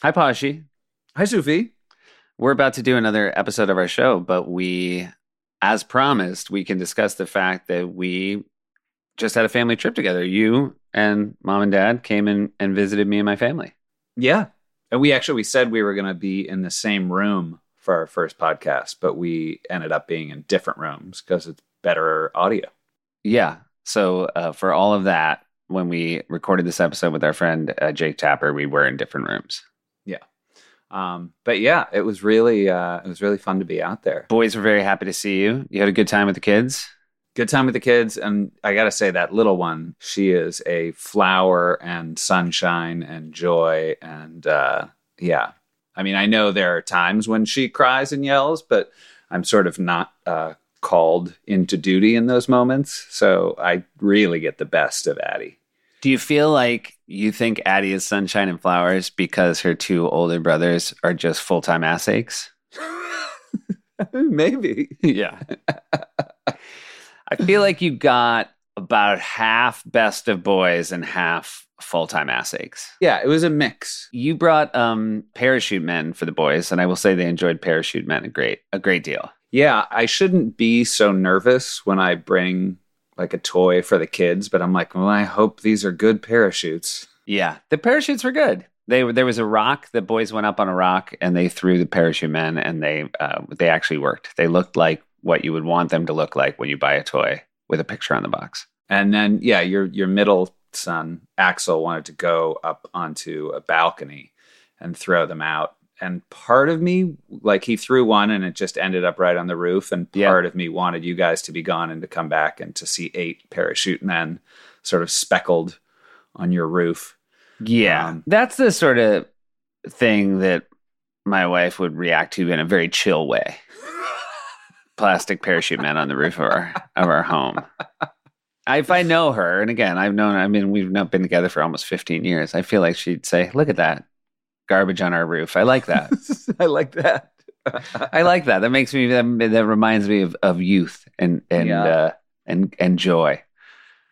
Hi, Poshy. Hi, Sufi. We're about to do another episode of our show, but we, as promised, we can discuss the fact that we just had a family trip together. You and mom and dad came in and visited me and my family. Yeah. And we actually we said we were going to be in the same room for our first podcast, but we ended up being in different rooms because it's better audio. Yeah. So uh, for all of that, when we recorded this episode with our friend uh, Jake Tapper, we were in different rooms. Yeah. Um, but yeah, it was really uh, it was really fun to be out there. Boys were very happy to see you. You had a good time with the kids. Good time with the kids, and I got to say that little one, she is a flower and sunshine and joy, and uh, yeah. I mean, I know there are times when she cries and yells, but I'm sort of not uh, called into duty in those moments, so I really get the best of Addie. Do you feel like you think Addie is sunshine and flowers because her two older brothers are just full time ass aches? Maybe. yeah. I feel like you got about half best of boys and half full time ass aches. Yeah, it was a mix. You brought um, parachute men for the boys, and I will say they enjoyed parachute men a great a great deal. Yeah, I shouldn't be so nervous when I bring like a toy for the kids, but I'm like, well, I hope these are good parachutes. Yeah, the parachutes were good. They there was a rock. The boys went up on a rock and they threw the parachute men, and they uh, they actually worked. They looked like what you would want them to look like when you buy a toy with a picture on the box. And then, yeah, your your middle son Axel wanted to go up onto a balcony and throw them out. And part of me, like he threw one and it just ended up right on the roof. And part Yeah. of me wanted you guys to be gone and to come back and to see eight parachute men sort of speckled on your roof. Yeah, Um, that's the sort of thing that my wife would react to in a very chill way. Plastic parachute men on the roof of our of our home. If I know her, and again, I've known, I mean, we've not been together for almost 15 years. I feel like she'd say, Look at that garbage on our roof. I like that. I like that. I like that. That makes me, that, that reminds me of, of youth and, and, Yeah. uh, and, and joy.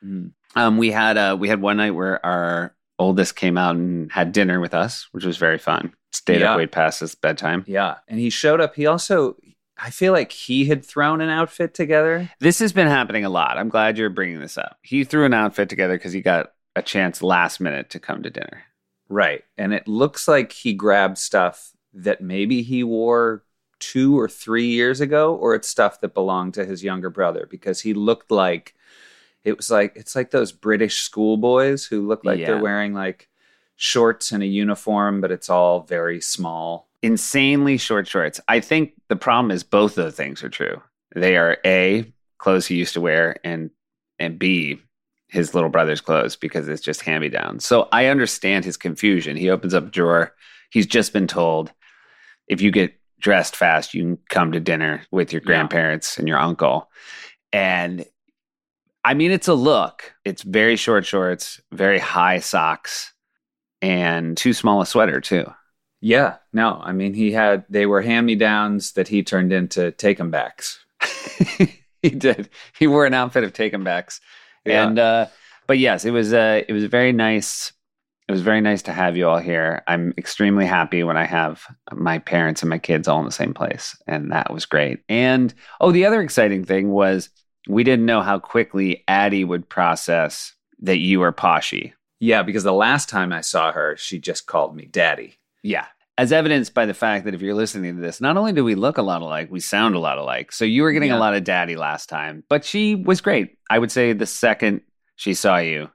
Mm. Um, we had, uh, we had one night where our oldest came out and had dinner with us, which was very fun. Stayed Yeah. up way past his bedtime. Yeah. And he showed up. He also, I feel like he had thrown an outfit together. This has been happening a lot. I'm glad you're bringing this up. He threw an outfit together because he got a chance last minute to come to dinner. Right. And it looks like he grabbed stuff that maybe he wore two or three years ago, or it's stuff that belonged to his younger brother because he looked like it was like it's like those British schoolboys who look like Yeah. they're wearing like shorts and a uniform, but it's all very small. Insanely short shorts. I think the problem is both of the things are true. They are A, clothes he used to wear, and and B, his little brother's clothes because it's just hand me down. So I understand his confusion. He opens up a drawer. He's just been told if you get dressed fast, you can come to dinner with your Yeah. grandparents and your uncle. And I mean, it's a look. It's very short shorts, very high socks, and too small a sweater, too. Yeah. No, I mean he had they were hand me downs that he turned into take 'em backs. he did. He wore an outfit of taken backs. Yeah. And uh but yes, it was uh it was very nice. It was very nice to have you all here. I'm extremely happy when I have my parents and my kids all in the same place. And that was great. And oh, the other exciting thing was we didn't know how quickly Addie would process that you were Poshy. Yeah, because the last time I saw her, she just called me daddy. Yeah. As evidenced by the fact that if you're listening to this, not only do we look a lot alike, we sound a lot alike. So you were getting Yeah. a lot of daddy last time, but she was great. I would say the second she saw you,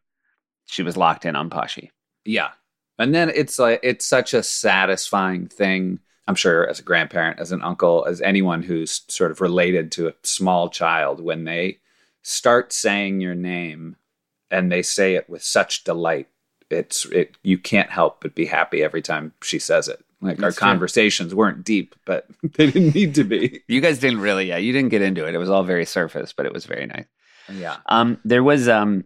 she was locked in on Poshy. Yeah. And then it's like it's such a satisfying thing. I'm sure as a grandparent, as an uncle, as anyone who's sort of related to a small child when they start saying your name and they say it with such delight. It's it you can't help but be happy every time she says it. Like our That's true. conversations weren't deep, but they didn't need to be. You guys didn't really, yeah, you didn't get into it. It was all very surface, but it was very nice. Yeah. Um, there was, um,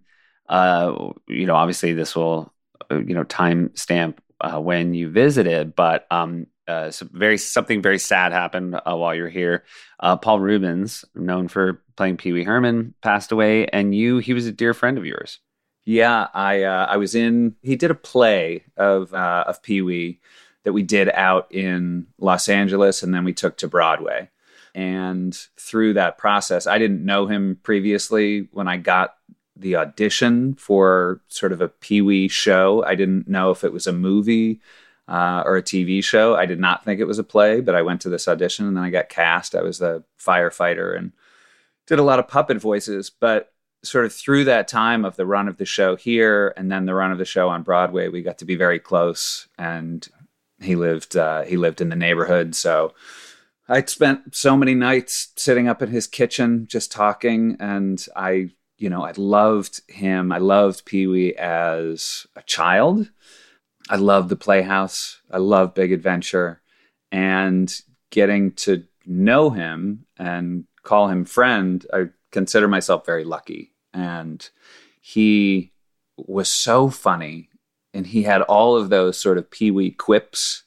uh, you know, obviously this will, uh, you know, time stamp uh, when you visited, but um, uh, some very something very sad happened uh, while you're here. Uh, Paul Reubens, known for playing Pee Wee Herman, passed away, and you, he was a dear friend of yours. Yeah, I uh, I was in. He did a play of uh, of Pee Wee that we did out in Los Angeles, and then we took to Broadway. And through that process, I didn't know him previously when I got the audition for sort of a Pee Wee show. I didn't know if it was a movie uh, or a TV show. I did not think it was a play, but I went to this audition and then I got cast. I was the firefighter and did a lot of puppet voices. But sort of through that time of the run of the show here and then the run of the show on Broadway, we got to be very close. And he lived uh, he lived in the neighborhood, so I spent so many nights sitting up in his kitchen just talking, and I, you know, I loved him. I loved Pee Wee as a child. I loved the Playhouse. I loved Big Adventure, and getting to know him and call him friend. I consider myself very lucky, and he was so funny, and he had all of those sort of Pee Wee quips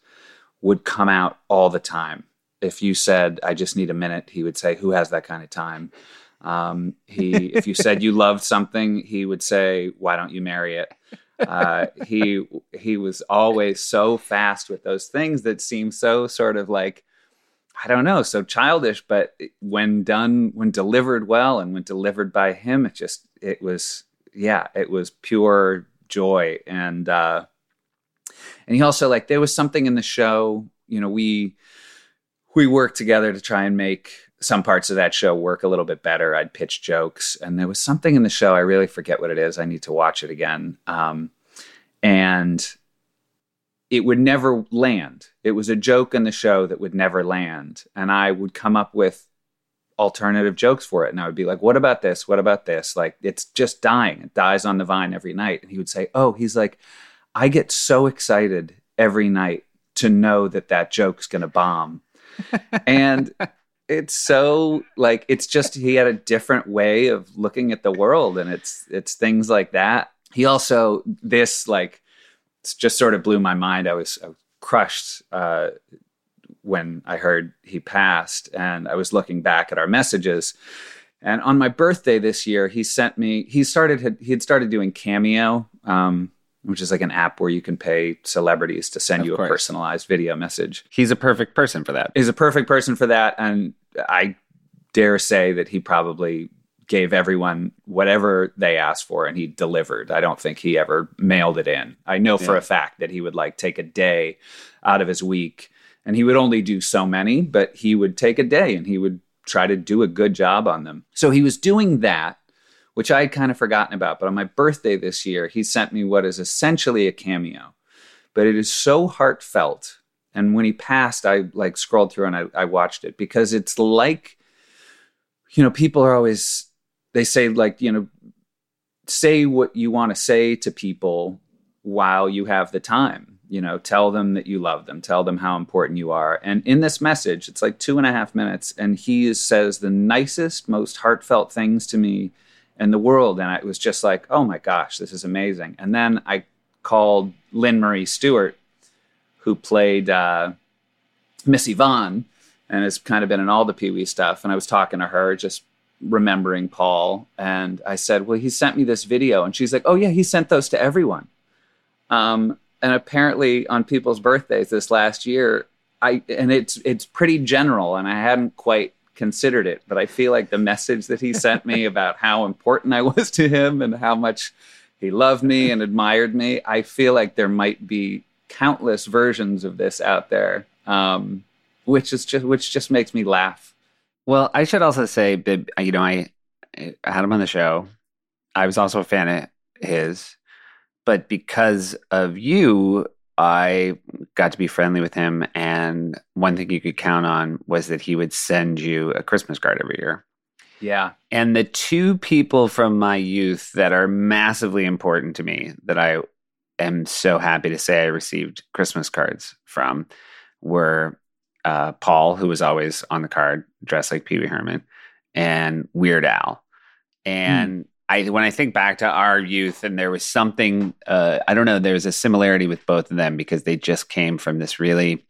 would come out all the time. If you said i just need a minute he would say who has that kind of time? Um, he if you said you loved something he would say why don't you marry it? Uh, he he was always so fast with those things that seem so sort of like i don't know so childish but when done when delivered well and when delivered by him it just it was yeah it was pure joy and uh and he also like there was something in the show you know we we worked together to try and make some parts of that show work a little bit better. I'd pitch jokes, and there was something in the show. I really forget what it is. I need to watch it again. Um, and it would never land. It was a joke in the show that would never land. And I would come up with alternative jokes for it. And I would be like, what about this? What about this? Like, it's just dying. It dies on the vine every night. And he would say, oh, he's like, I get so excited every night to know that that joke's going to bomb and it's so like it's just he had a different way of looking at the world and it's it's things like that he also this like just sort of blew my mind i was, I was crushed uh, when i heard he passed and i was looking back at our messages and on my birthday this year he sent me he started he had started doing cameo um, which is like an app where you can pay celebrities to send of you course. a personalized video message. He's a perfect person for that. He's a perfect person for that. And I dare say that he probably gave everyone whatever they asked for and he delivered. I don't think he ever mailed it in. I know for a fact that he would like take a day out of his week and he would only do so many, but he would take a day and he would try to do a good job on them. So he was doing that which I had kind of forgotten about. But on my birthday this year, he sent me what is essentially a cameo. But it is so heartfelt. And when he passed, I like scrolled through and I, I watched it because it's like, you know, people are always, they say, like, you know, say what you want to say to people while you have the time. You know, tell them that you love them, tell them how important you are. And in this message, it's like two and a half minutes, and he says the nicest, most heartfelt things to me in the world. And i was just like, oh my gosh, this is amazing. And then I called Lynne Marie Stewart, who played uh, Miss Yvonne and has kind of been in all the Pee Wee stuff. And I was talking to her, just remembering Paul. And I said, well, he sent me this video. And she's like, oh, yeah, he sent those to everyone. Um, and apparently on people's birthdays this last year, I and it's it's pretty general, and I hadn't quite considered it, but I feel like the message that he sent me about how important I was to him and how much he loved me and admired me, I feel like there might be countless versions of this out there, um, which is just which just makes me laugh. Well, I should also say that you know I, I had him on the show. I was also a fan of his, but because of you, I got to be friendly with him. And one thing you could count on was that he would send you a Christmas card every year. Yeah. And the two people from my youth that are massively important to me that I am so happy to say I received Christmas cards from were uh, Paul, who was always on the card dressed like Pee Wee Herman, and Weird Al. And mm. I when I think back to our youth, and there was something uh, I don't know. There's a similarity with both of them because they just came from this really.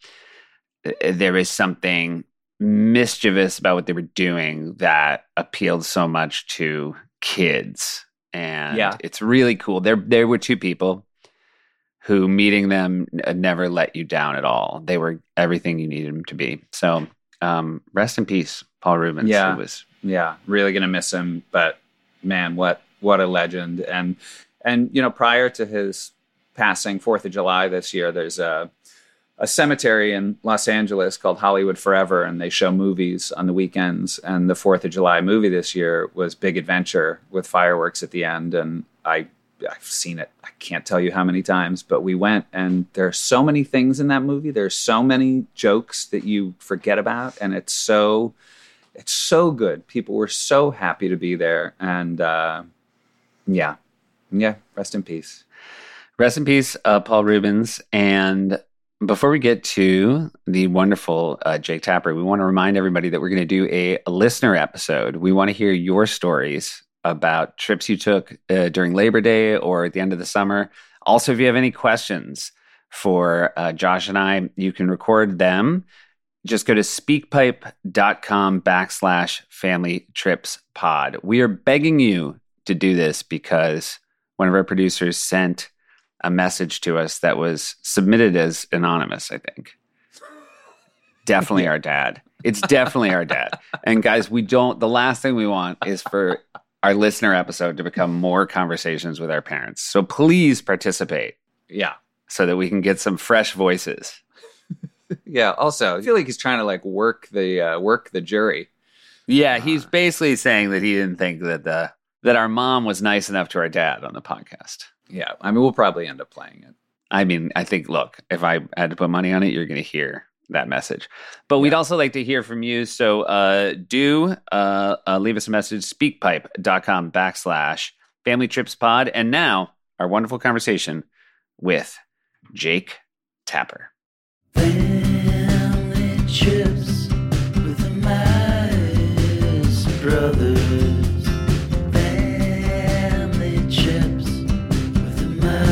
Uh, there is something mischievous about what they were doing that appealed so much to kids, and yeah. it's really cool. There, there were two people who meeting them never let you down at all. They were everything you needed them to be. So, um, rest in peace, Paul Reubens. Yeah. Was yeah, really gonna miss him. But man, what what a legend! And and you know, prior to his passing, Fourth of July this year, there's a a cemetery in Los Angeles called Hollywood Forever, and they show movies on the weekends. And the Fourth of July movie this year was Big Adventure with fireworks at the end, and I. I've seen it. I can't tell you how many times, but we went and there are so many things in that movie. There's so many jokes that you forget about, and it's so it's so good. People were so happy to be there, and uh, yeah, yeah. Rest in peace. Rest in peace, uh, Paul Reubens. And before we get to the wonderful uh, Jake Tapper, we want to remind everybody that we're going to do a, a listener episode. We want to hear your stories about trips you took uh, during Labor Day or at the end of the summer. Also, if you have any questions for uh, Josh and I, you can record them. Just go to speakpipe.com backslash family trips pod. We are begging you to do this because one of our producers sent a message to us that was submitted as anonymous, I think. Definitely our dad. It's definitely our dad. And guys, we don't, the last thing we want is for our listener episode to become more conversations with our parents. So please participate Yeah, so that we can get some fresh voices. Yeah. Also, I feel like he's trying to like work the uh, work the jury. Yeah, he's basically saying that he didn't think that the that our mom was nice enough to our dad on the podcast. Yeah, I mean, we'll probably end up playing it. I mean, I think, look, if I had to put money on it, you're going to hear that message. But we'd also like to hear from you. So uh, do uh, uh, leave us a message, speakpipe.com backslash family trips pod. And now our wonderful conversation with Jake Tapper. Brothers. Family trips with the Meyers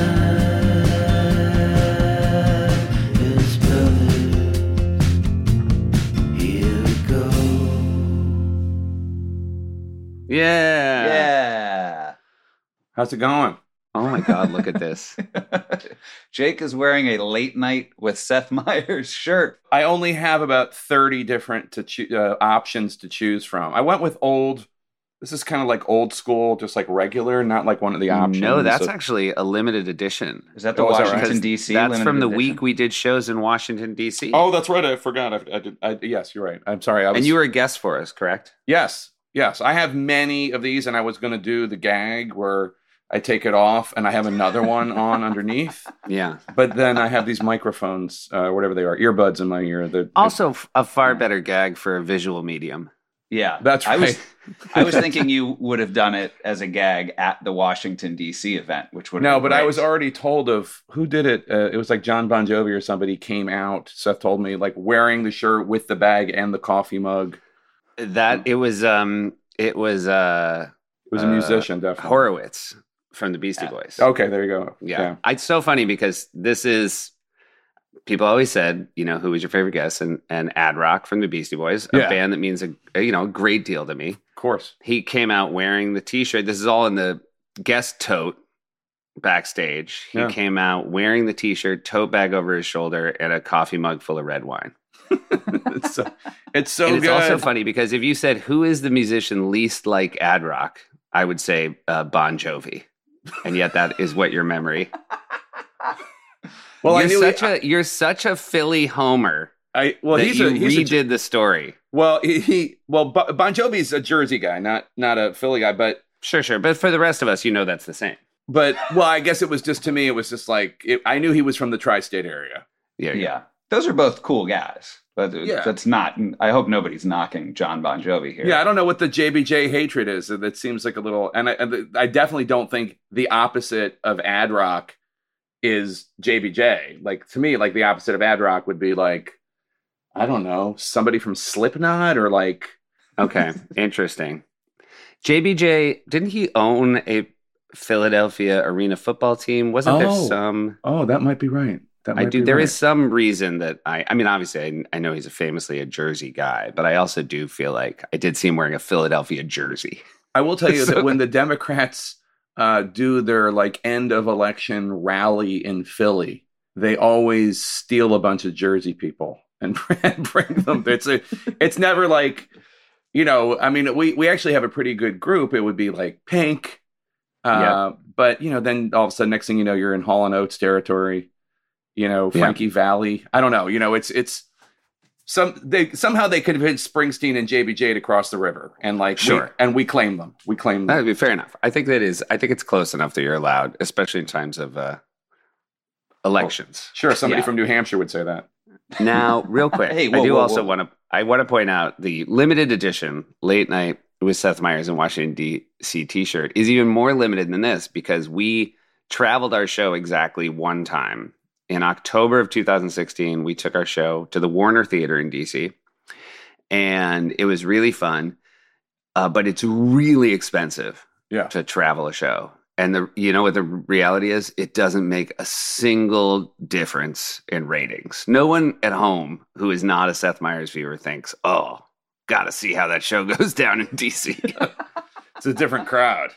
brothers. Here we go. Yeah. Yeah. How's it going? Oh my God, look at this. Jake is wearing a late night with Seth Meyers shirt. I only have about 30 different to choo- uh, options to choose from. I went with old. This is kind of like old school, just like regular, not like one of the options. No, that's So- actually a limited edition. Is that the Oh, that right? Washington D.C. That's from the edition? week we did shows in Washington, D.C. Oh, that's right. I forgot. I, I did. I, yes, you're right. I'm sorry. I was, and you were a guest for us, correct? Yes, yes. I have many of these, and I was going to do the gag where I take it off and I have another one on underneath. Yeah. But then I have these microphones, uh, whatever they are, earbuds in my ear. That Also, f- a far better gag for a visual medium. Yeah, That's I was right. I was thinking you would have done it as a gag at the Washington D.C. event, which would have No, been but I was already told of who did it. Uh, it was like John Bon Jovi or somebody came out. Seth told me like wearing the shirt with the bag and the coffee mug. That it was um it was uh It was a Uh, musician, definitely. Horovitz from the Beastie Yeah. Boys. Okay, there you go. yeah. It's so funny because this is people always said, you know, who was your favorite guest and and Ad Rock from the Beastie Boys, a Yeah. band that means a, a, you know, a great deal to me. of course. He came out wearing the t-shirt. This is all in the guest tote backstage. He Yeah. came out wearing the t-shirt, tote bag over his shoulder and a coffee mug full of red wine. it's so, it's so and it's also funny because if you said who is the musician least like Ad Rock, I would say uh, Bon Jovi, and yet that is what your memory. well, you're I knew such he, a you're such a Philly homer I well, that he's you a he's a, redid the story. well he, he well Bon Jovi's a Jersey guy, not not a Philly guy, but Sure, sure, but for the rest of us, you know that's the same. but well, I guess it was just to me, it was just like it, I knew he was from the tri-state area. Yeah, yeah. Those are both cool guys, but Yeah. that's not. I hope nobody's knocking John Bon Jovi here. Yeah, I don't know what the JBJ hatred is. That seems like a little, and I, and I definitely don't think the opposite of ad rock is JBJ. Like to me, like the opposite of ad rock would be like, I don't know, somebody from Slipknot or like, Okay, interesting. JBJ didn't he own a Philadelphia arena football team? Wasn't there Oh. some? oh, that might be right. I do. There right. is some reason that I. I mean, obviously, I, I know he's a famously a Jersey guy, but I also do feel like I did see him wearing a Philadelphia jersey. I will tell you So- that when the Democrats uh, do their like end of election rally in Philly, they always steal a bunch of Jersey people and bring them. It's a, it's never like, you know, I mean, we we actually have a pretty good group. It would be like Pink, uh, but you know, then all of a sudden, next thing you know, you're in Hall and Oates territory. You know, Yeah. Valley. I don't know. You know, it's it's some they somehow they convinced Springsteen and JBJ to cross the river, and like we- Sure. and we claim them. We claim That'd be fair enough. I think that is. I think it's close enough that you're allowed, especially in times of uh, elections. Sure, somebody Yeah. from New Hampshire would say that. Now, real quick, Hey, I do whoa, also want to. I want to point out the limited edition late night with Seth Meyers in Washington D.C. T-shirt is even more limited than this because we traveled our show exactly one time in October of 2016. We took our show to the Warner Theater in D.C. and it was really fun, uh, but it's really expensive Yeah. to travel a show. And the you know what the reality is? It doesn't make a single difference in ratings. No one at home who is not a Seth Meyers viewer thinks, "Oh, got to see how that show goes down in DC." It's a different crowd.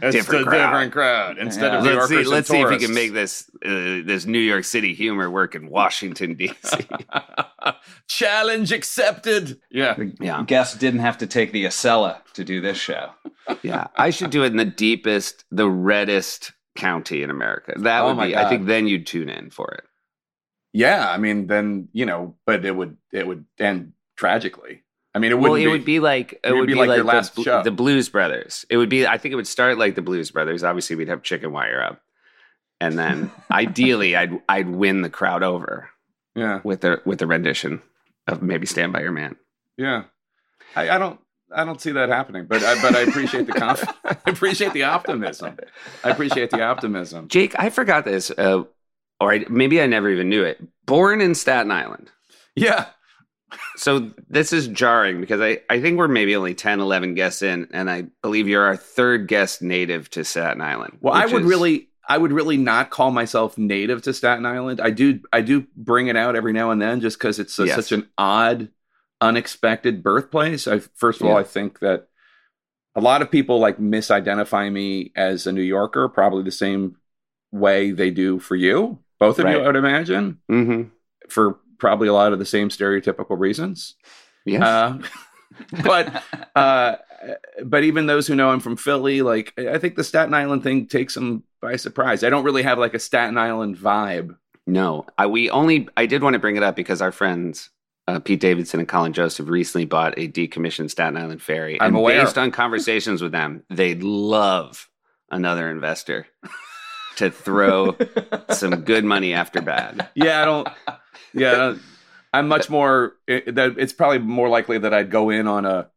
It's Different a crowd. different crowd. Instead of New let's see, Yorkers and let's see if he tourists. can make this uh, this New York City humor work in Washington D.C. Challenge accepted. Yeah. yeah, Guests didn't have to take the Acela to do this show. yeah. I should do it in the deepest, the reddest county in America. That Oh would my be. I think then you'd tune in for it. Yeah. I mean, then, you know, but it would it would end tragically. I mean, it wouldn't it would be like it, would be, like, last the, show. the Blues Brothers. It would be. I think it would start like the Blues Brothers. Obviously, we'd have chicken wire up, and then ideally, I'd I'd win the crowd over Yeah. with the with the rendition of maybe Stand by Your Man. Yeah. I, I don't I don't see that happening, but I, but I appreciate the conf- I appreciate the optimism. I appreciate the optimism. Jake, I forgot this, uh, or I, maybe I never even knew it. Born in Staten Island. Yeah. So this is jarring because I, I think we're maybe only 10, 11 guests in, and I believe you're our third guest native to Staten Island. Well, I would is- really, I would really not call myself native to Staten Island. I do, I do bring it out every now and then, just because it's a, Yes. such an odd, unexpected birthplace. I first of all, I think that a lot of people like misidentify me as a New Yorker, probably the same way they do for you, both of you, I would imagine, Mhm. for probably a lot of the same stereotypical reasons. Yes. Uh, but uh, but even those who know I'm from Philly, like I think the Staten Island thing takes them by surprise. I don't really have like a Staten Island vibe. No, I, we only. I did want to bring it up because our friends uh, Pete Davidson and Colin Jost recently bought a decommissioned Staten Island ferry, I'm and aware. based on conversations with them, they'd love another investor to throw some good money after bad. Yeah, I don't. Yeah, I don't- I'm much more. It, that it's probably more likely that I'd go in on a,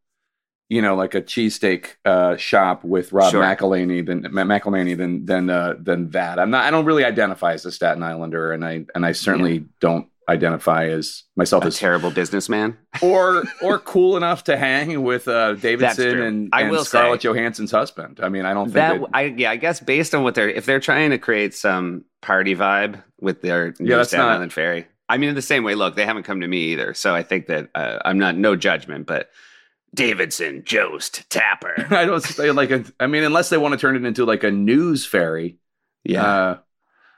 you know, like a cheesesteak uh, shop with Rob Sure. McElhenney than McElhenney than than uh, than that. I'm not. I don't really identify as a Staten Islander, and I and I certainly don't identify as myself as A as terrible businessman. or or cool enough to hang with uh, Davidson and, I and will Scarlett say- Johansson's husband. I mean, I don't think That I yeah, I guess based on what they're if they're trying to create some party vibe with their new Yeah, that's not- Island ferry. I mean, in the same way, look, they haven't come to me either, so I think that uh, I'm not no judgment, but Davidson, Jost, Tapper, I don't say like a. I mean, unless they want to turn it into like a news ferry. yeah. Uh,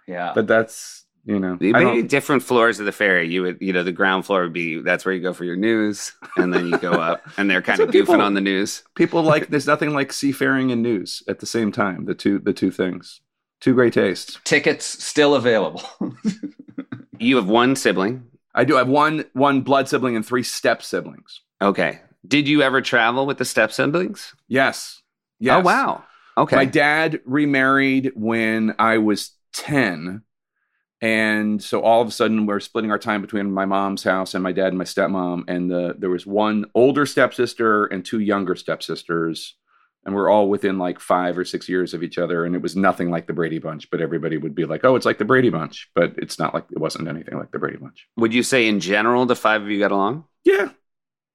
Yeah. but that's you know. I Maybe don't- different floors of the ferry. You would, you know, the ground floor would be that's where you go for your news, and then you go up, and they're kind of goofing people- on the news. people like. There's nothing like seafaring and news at the same time. The two the two things. Two great tastes. Tickets still available. You have one sibling, I do have one one blood sibling and three step siblings. okay. Did you ever travel with the step siblings? Yes. Oh, yes. Oh wow. Okay. My dad remarried when I was 10. And so all of a sudden we're splitting our time between my mom's house and my dad and my stepmom. And the, there was one older stepsister and two younger stepsisters. And we're all within like five or six years of each other. And it was nothing like the Brady Bunch, but everybody would be like, oh, it's like the Brady Bunch. But it's not like, it wasn't anything like the Brady Bunch. Would you say in general the five of you got along? Yeah,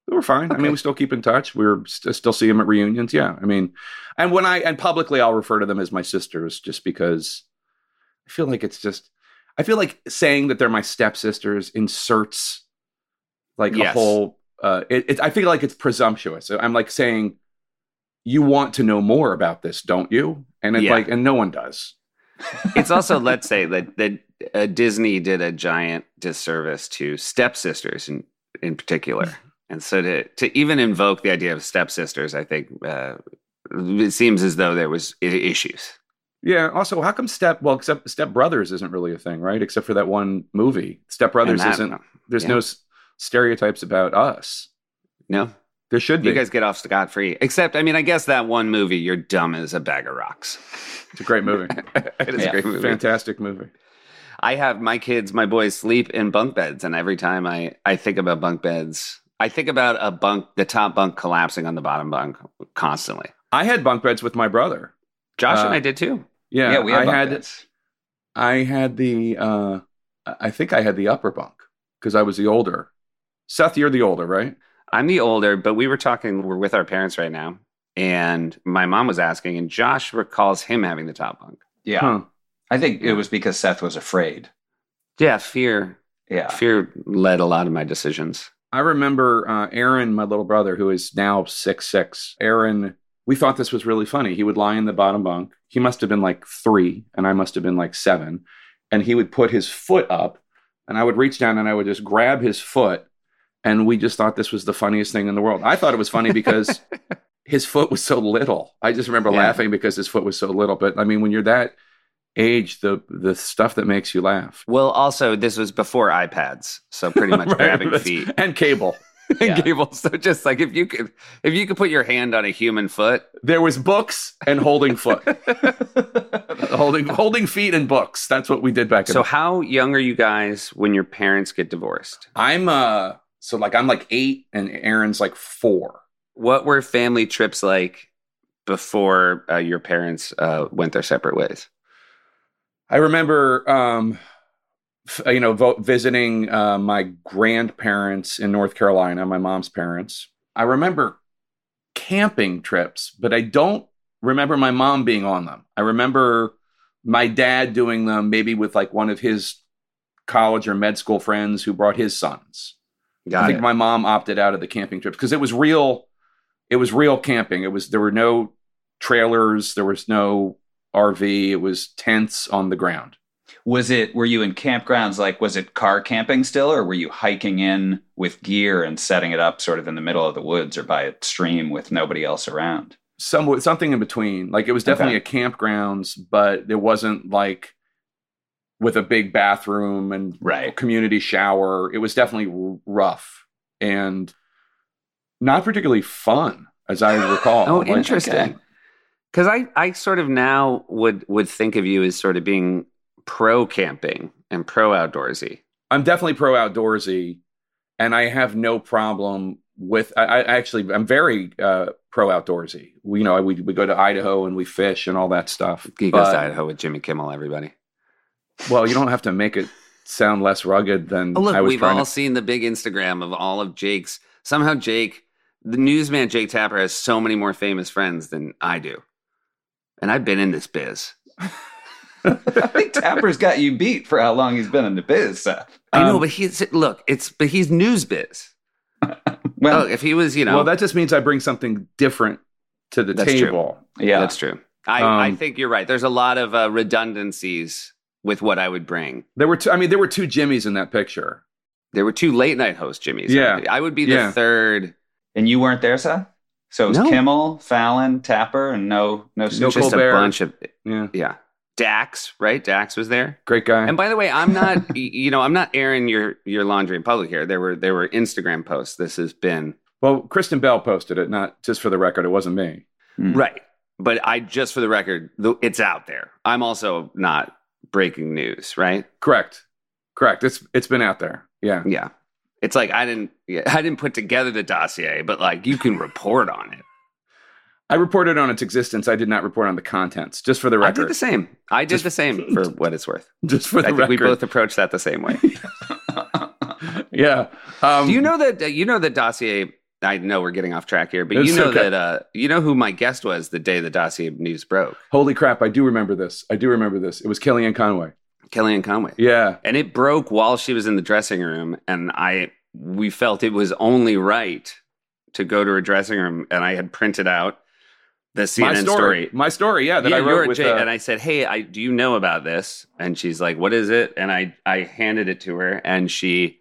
we're fine. I mean, we still keep in touch. We're st- still see them at reunions. Yeah, I mean, and when I and publicly, I'll refer to them as my sisters, just because I feel like it's just. I feel like saying that they're my stepsisters inserts like a whole. Uh, it, it, I feel like it's presumptuous. I'm like saying, you want to know more about this, don't you? and it's Yeah. like, and no one does. it's also let's say that that uh, Disney did a giant disservice to stepsisters in in particular, and so to to even invoke the idea of stepsisters, I think uh, it seems as though there was issues. Yeah. Also, how come Step? Well, except Step Brothers isn't really a thing, right? Except for that one movie. Step Brothers And that- isn't. There's yeah. no s- stereotypes about us. No, There should be. you guys get off scot free. Except, I mean, I guess that one movie, you're dumb as a bag of rocks. it's a great movie. it is Yeah, a great movie. Fantastic movie. I have my kids, my boys sleep in bunk beds, and every time I I think about bunk beds, I think about a bunk, the top bunk collapsing on the bottom bunk constantly. I had bunk beds with my brother. Josh and Uh, I did too. Yeah, Yeah, we have I bunk had. beds. I had the. uh I think I had the upper bunk because I was the older. Seth, you're the older, right? I'm the older, but we were talking. We're with our parents right now, and my mom was asking, and Josh recalls him having the top bunk. Yeah. Huh. I think it was because Seth was afraid. Yeah, fear. Yeah. Fear led a lot of my decisions. I remember uh, Aaron, my little brother, who is now six six. Aaron, we thought this was really funny. He would lie in the bottom bunk. He must have been like three, and I must have been like seven. And he would put his foot up, and I would reach down and I would just grab his foot. And we just thought this was the funniest thing in the world. I thought it was funny because his foot was so little. I just remember Yeah. laughing because his foot was so little. But I mean, when you're that age, the the stuff that makes you laugh. Well, also this was before iPads, so pretty much Right, grabbing feet and cable. Yeah. and cables. So just like if you could, if you could put your hand on a human foot, There was books and holding foot. holding holding feet and books. That's what we did back So the how young are you guys when your parents get divorced? I'm uh so like I'm like eight and Aaron's like four. What were family trips like before uh, your parents uh, went their separate ways? I remember um you know vo- visiting uh, my grandparents in North Carolina, my mom's parents. I remember camping trips, but I don't remember my mom being on them. I remember my dad doing them maybe with like one of his college or med school friends who brought his sons. I think it. my mom opted out of the camping trips because it was real. It was real camping. It was there were no trailers. There was no RV. It was tents on the ground. Was it, were you in campgrounds? Like, was it car camping still, or were you hiking in with gear and setting it up sort of in the middle of the woods or by a stream with nobody else around? Some something in between. Like it was definitely Okay. a campgrounds, but it wasn't like with a big bathroom and Right. community shower. It was definitely rough and not particularly fun, as I recall. Oh, Like, interesting. okay. Because I, I sort of now would would think of you as sort of being pro camping and pro outdoorsy. I'm definitely pro outdoorsy, and I have no problem with. I, I actually, I'm very uh, pro outdoorsy. We, you know, we we go to Idaho and we fish and all that stuff. He goes But- to Idaho with Jimmy Kimmel. Everybody. Well, you don't have to make it sound less rugged than Oh, look, I was we've all to. seen the big Instagram of all of Jake's. Somehow, Jake, the newsman Jake Tapper, has so many more famous friends than I do, and I've been in this biz. I think Tapper's got you beat for how long he's been in the biz, Seth. I know, Um, but he's look. It's but he's news biz. Well, Look, if he was, you know, well, that just means I bring something different to the That's true. table. yeah. that's true. I, Um, I think you're right. There's a lot of uh, redundancies with what I would bring. There were, two, I mean, there were two Jimmys in that picture. There were two late night host Jimmys. Yeah. I would be the Yeah. third. and you weren't there, Seth? So it was No. Kimmel, Fallon, Tapper, and no no No just Colbert. a bunch of Yeah, yeah. Dax, right? Dax was there. great guy. And by the way, I'm not you know, I'm not airing your your laundry in public here. There were there were Instagram posts. This has been well, Kristen Bell posted it. Not just for the record, it wasn't me. Hmm. right. But I just for the record, it's out there. I'm also not breaking news, right? Correct, correct. It's it's been out there. Yeah. Yeah. It's like I didn't yeah, I didn't put together the dossier, but like you can report on it. I reported on its existence. I did not report on the contents. Just for the record, I did the same. I did Just- the same for what it's worth. Just for the I think record. we both approached that the same way. yeah. Um, Do you know that uh, you know the dossier? I know we're getting off track here, but you know okay. that uh, you know who my guest was the day the dossier news broke. Holy crap! I do remember this. I do remember this. It was Kellyanne Conway. Kellyanne Conway, Yeah. and it broke while she was in the dressing room, and I we felt it was only right to go to her dressing room, and I had printed out The my CNN story. story. My story, yeah, that yeah, I wrote with. J- uh, and I said, "Hey, I do you know about this?" And she's like, "What is it?" And I I handed it to her, and she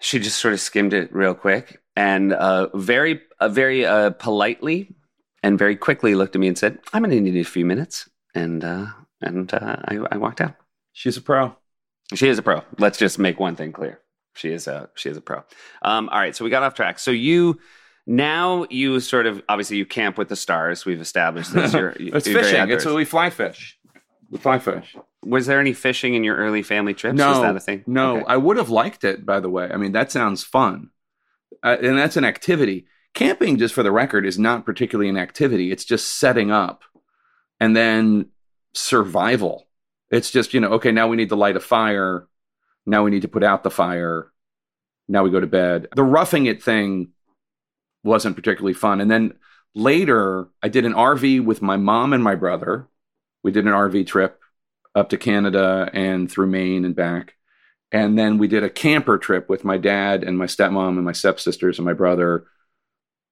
she just sort of skimmed it real quick and uh, very uh, very uh, politely and very quickly looked at me and said, "I'm going to need a few minutes," and uh, and uh, I, I walked out. she's a pro. She is a pro. Let's just make one thing clear. She is a she is a pro. Um, all right, so we got off track. So you now you sort of obviously you camp with the stars. We've established this. You're, It's you're fishing. It's we fly fish. We fly fish. Was there any fishing in your early family trips? No, Was that a thing? No, Okay. I would have liked it. By the way, I mean that sounds fun, uh, and that's an activity. Camping, just for the record, is not particularly an activity. It's just setting up, and then survival. It's just you know, okay, now we need to light a fire. Now we need to put out the fire. Now we go to bed. The roughing it thing wasn't particularly fun. And then later, I did an RV with my mom and my brother. We did an RV trip up to Canada and through Maine and back. And then we did a camper trip with my dad and my stepmom and my stepsisters and my brother.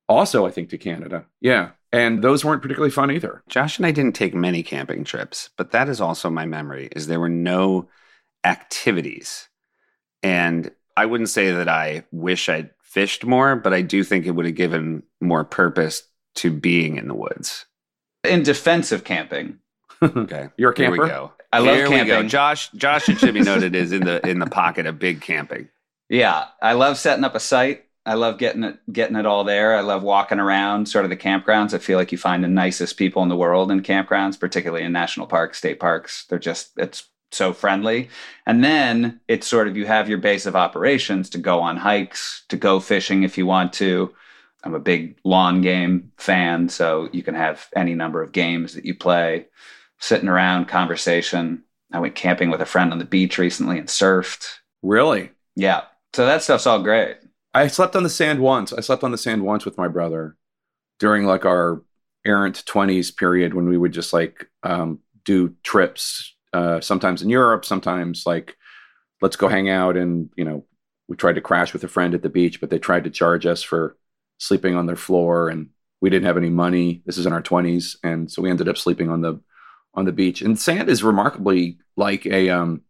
Also, I think to Canada. Yeah. And those weren't particularly fun either. Josh and I didn't take many camping trips, but that is also my memory. Is there were no activities, and I wouldn't say that I wish I'd fished more, but I do think it would have given more purpose to being in the woods. In defense of camping, Okay, You're a Here we camper? go. I love Here we go. camping. Josh, Josh, it should be noted, is in the in the pocket of big camping. Yeah, I love setting up a site. I love getting it getting it all there. I love walking around sort of the campgrounds. I feel like you find the nicest people in the world in campgrounds, particularly in national parks, state parks. They're just it's so friendly. And then it's sort of you have your base of operations to go on hikes, to go fishing if you want to. I'm a big lawn game fan, so you can have any number of games that you play, sitting around, conversation. I went camping with a friend on the beach recently and surfed. Really? Yeah. So that stuff's all great. I slept on the sand once. I slept on the sand once with my brother during like our errant 20s period when we would just like um, do trips, uh, sometimes in Europe, sometimes like let's go hang out. And, you know, we tried to crash with a friend at the beach, but they tried to charge us for sleeping on their floor and we didn't have any money. This is in our 20s. And so we ended up sleeping on the on the beach. And sand is remarkably like a um,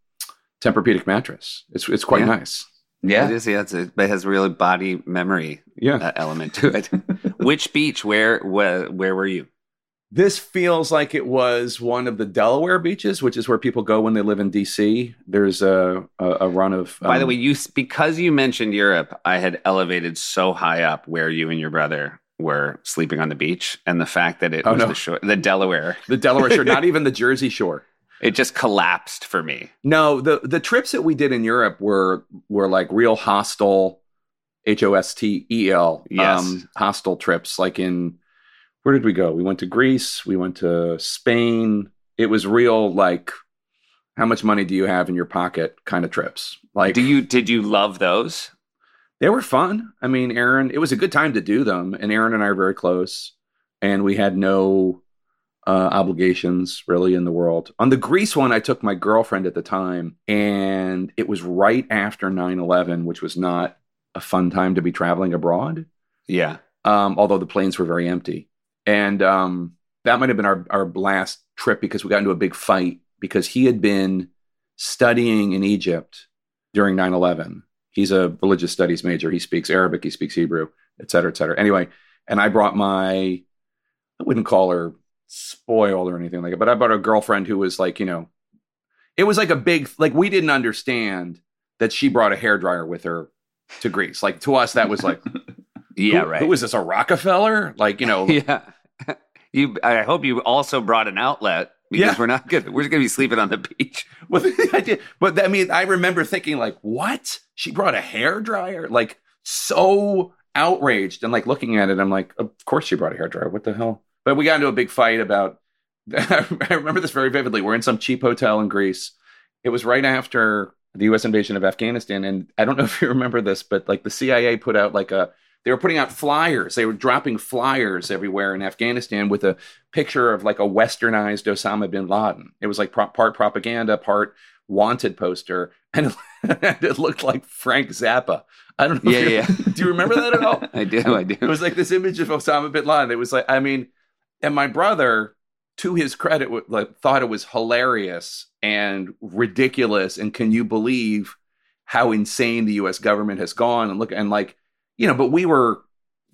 Tempur-Pedic mattress. It's it's quite Yeah. nice. Yeah. It is. Yeah, it's a, it has a really body memory Yeah. uh, element to it. Which beach? Where? Where? Where were you? This feels like it was one of the Delaware beaches, which is where people go when they live in DC. There's a a, a run of. By the um, way, you because you mentioned Europe, I had elevated so high up where you and your brother were sleeping on the beach, and the fact that it Oh, was no. the shore, the Delaware, the Delaware Shore, not even the Jersey Shore. it just collapsed for me. No, the the trips that we did in Europe were were like real hostel, H O S T E L, Yes. um, hostel trips. Like in where did we go? We went to Greece. We went to Spain. It was real like. How much money do you have in your pocket? Kind of trips. Like, Do you did you love those? They were fun. I mean, Aaron, it was a good time to do them. And Aaron and I are very close. And we had no uh, obligations really in the world. On the Greece one, I took my girlfriend at the time. And it was right after 9 11, which was not a fun time to be traveling abroad, Yeah, um, although the planes were very empty. And um, that might have been our, our last trip because we got into a big fight because he had been studying in Egypt during 9 11. He's a religious studies major. He speaks Arabic, he speaks Hebrew, et cetera, et cetera. Anyway, and I brought my, I wouldn't call her spoiled or anything like that, but I brought a girlfriend who was like, you know, it was like a big, like we didn't understand that she brought a hairdryer with her to Greece. Like to us, that was like, yeah, who, right. Who is this, a Rockefeller? Like, you know, yeah. You. I hope you also brought an outlet because Yeah. we're not good. We're just gonna be sleeping on the beach. Well, the idea, but I mean, I remember thinking like, "What? She brought a hair dryer?" Like, so outraged and like looking at it, I'm like, "Of course she brought a hair dryer. What the hell?" But we got into a big fight about. I remember this very vividly. We're in some cheap hotel in Greece. It was right after the U.S. invasion of Afghanistan, and I don't know if you remember this, but like the CIA put out like a. They were putting out flyers. They were dropping flyers everywhere in Afghanistan with a picture of like a westernized Osama bin Laden. It was like pro- part propaganda, part wanted poster, and it looked like Frank Zappa. I don't know. Yeah, if yeah. Do you remember that at all? I do. I do. It was like this image of Osama bin Laden. It was like, I mean, and my brother, to his credit, like, thought it was hilarious and ridiculous. And can you believe how insane the U.S. government has gone? And look, and like, you know, but we were,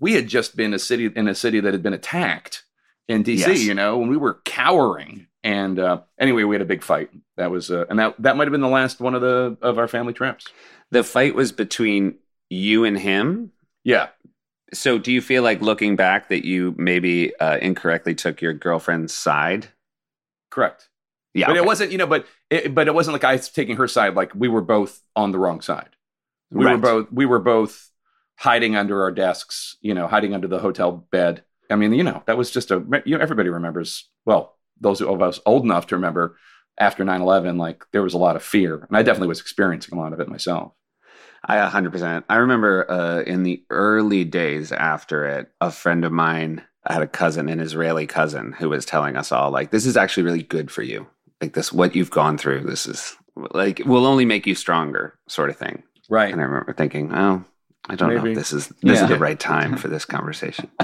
we had just been a city in a city that had been attacked in D.C. Yes. You know, and we were cowering. And uh, anyway, we had a big fight. That was, uh, and that that might have been the last one of the of our family trips. The fight was between you and him. Yeah, So, do you feel like looking back that you maybe uh, incorrectly took your girlfriend's side? correct. Yeah, but it wasn't, you know, but it, but it wasn't like I was taking her side. Like we were both on the wrong side. We were both we were both hiding under our desks, you know, hiding under the hotel bed. I mean, you know, that was just a you know, everybody remembers. Well, those of us old enough to remember after 9-11, like there was a lot of fear, and I definitely was experiencing a lot of it myself. I 100%. I remember uh, in the early days after it, a friend of mine I had a cousin, an Israeli cousin, who was telling us all, like, this is actually really good for you. Like, this, what you've gone through, this is like, will only make you stronger, sort of thing. Right. And I remember thinking, oh, I don't know if this is this Yeah. is the right time for this conversation.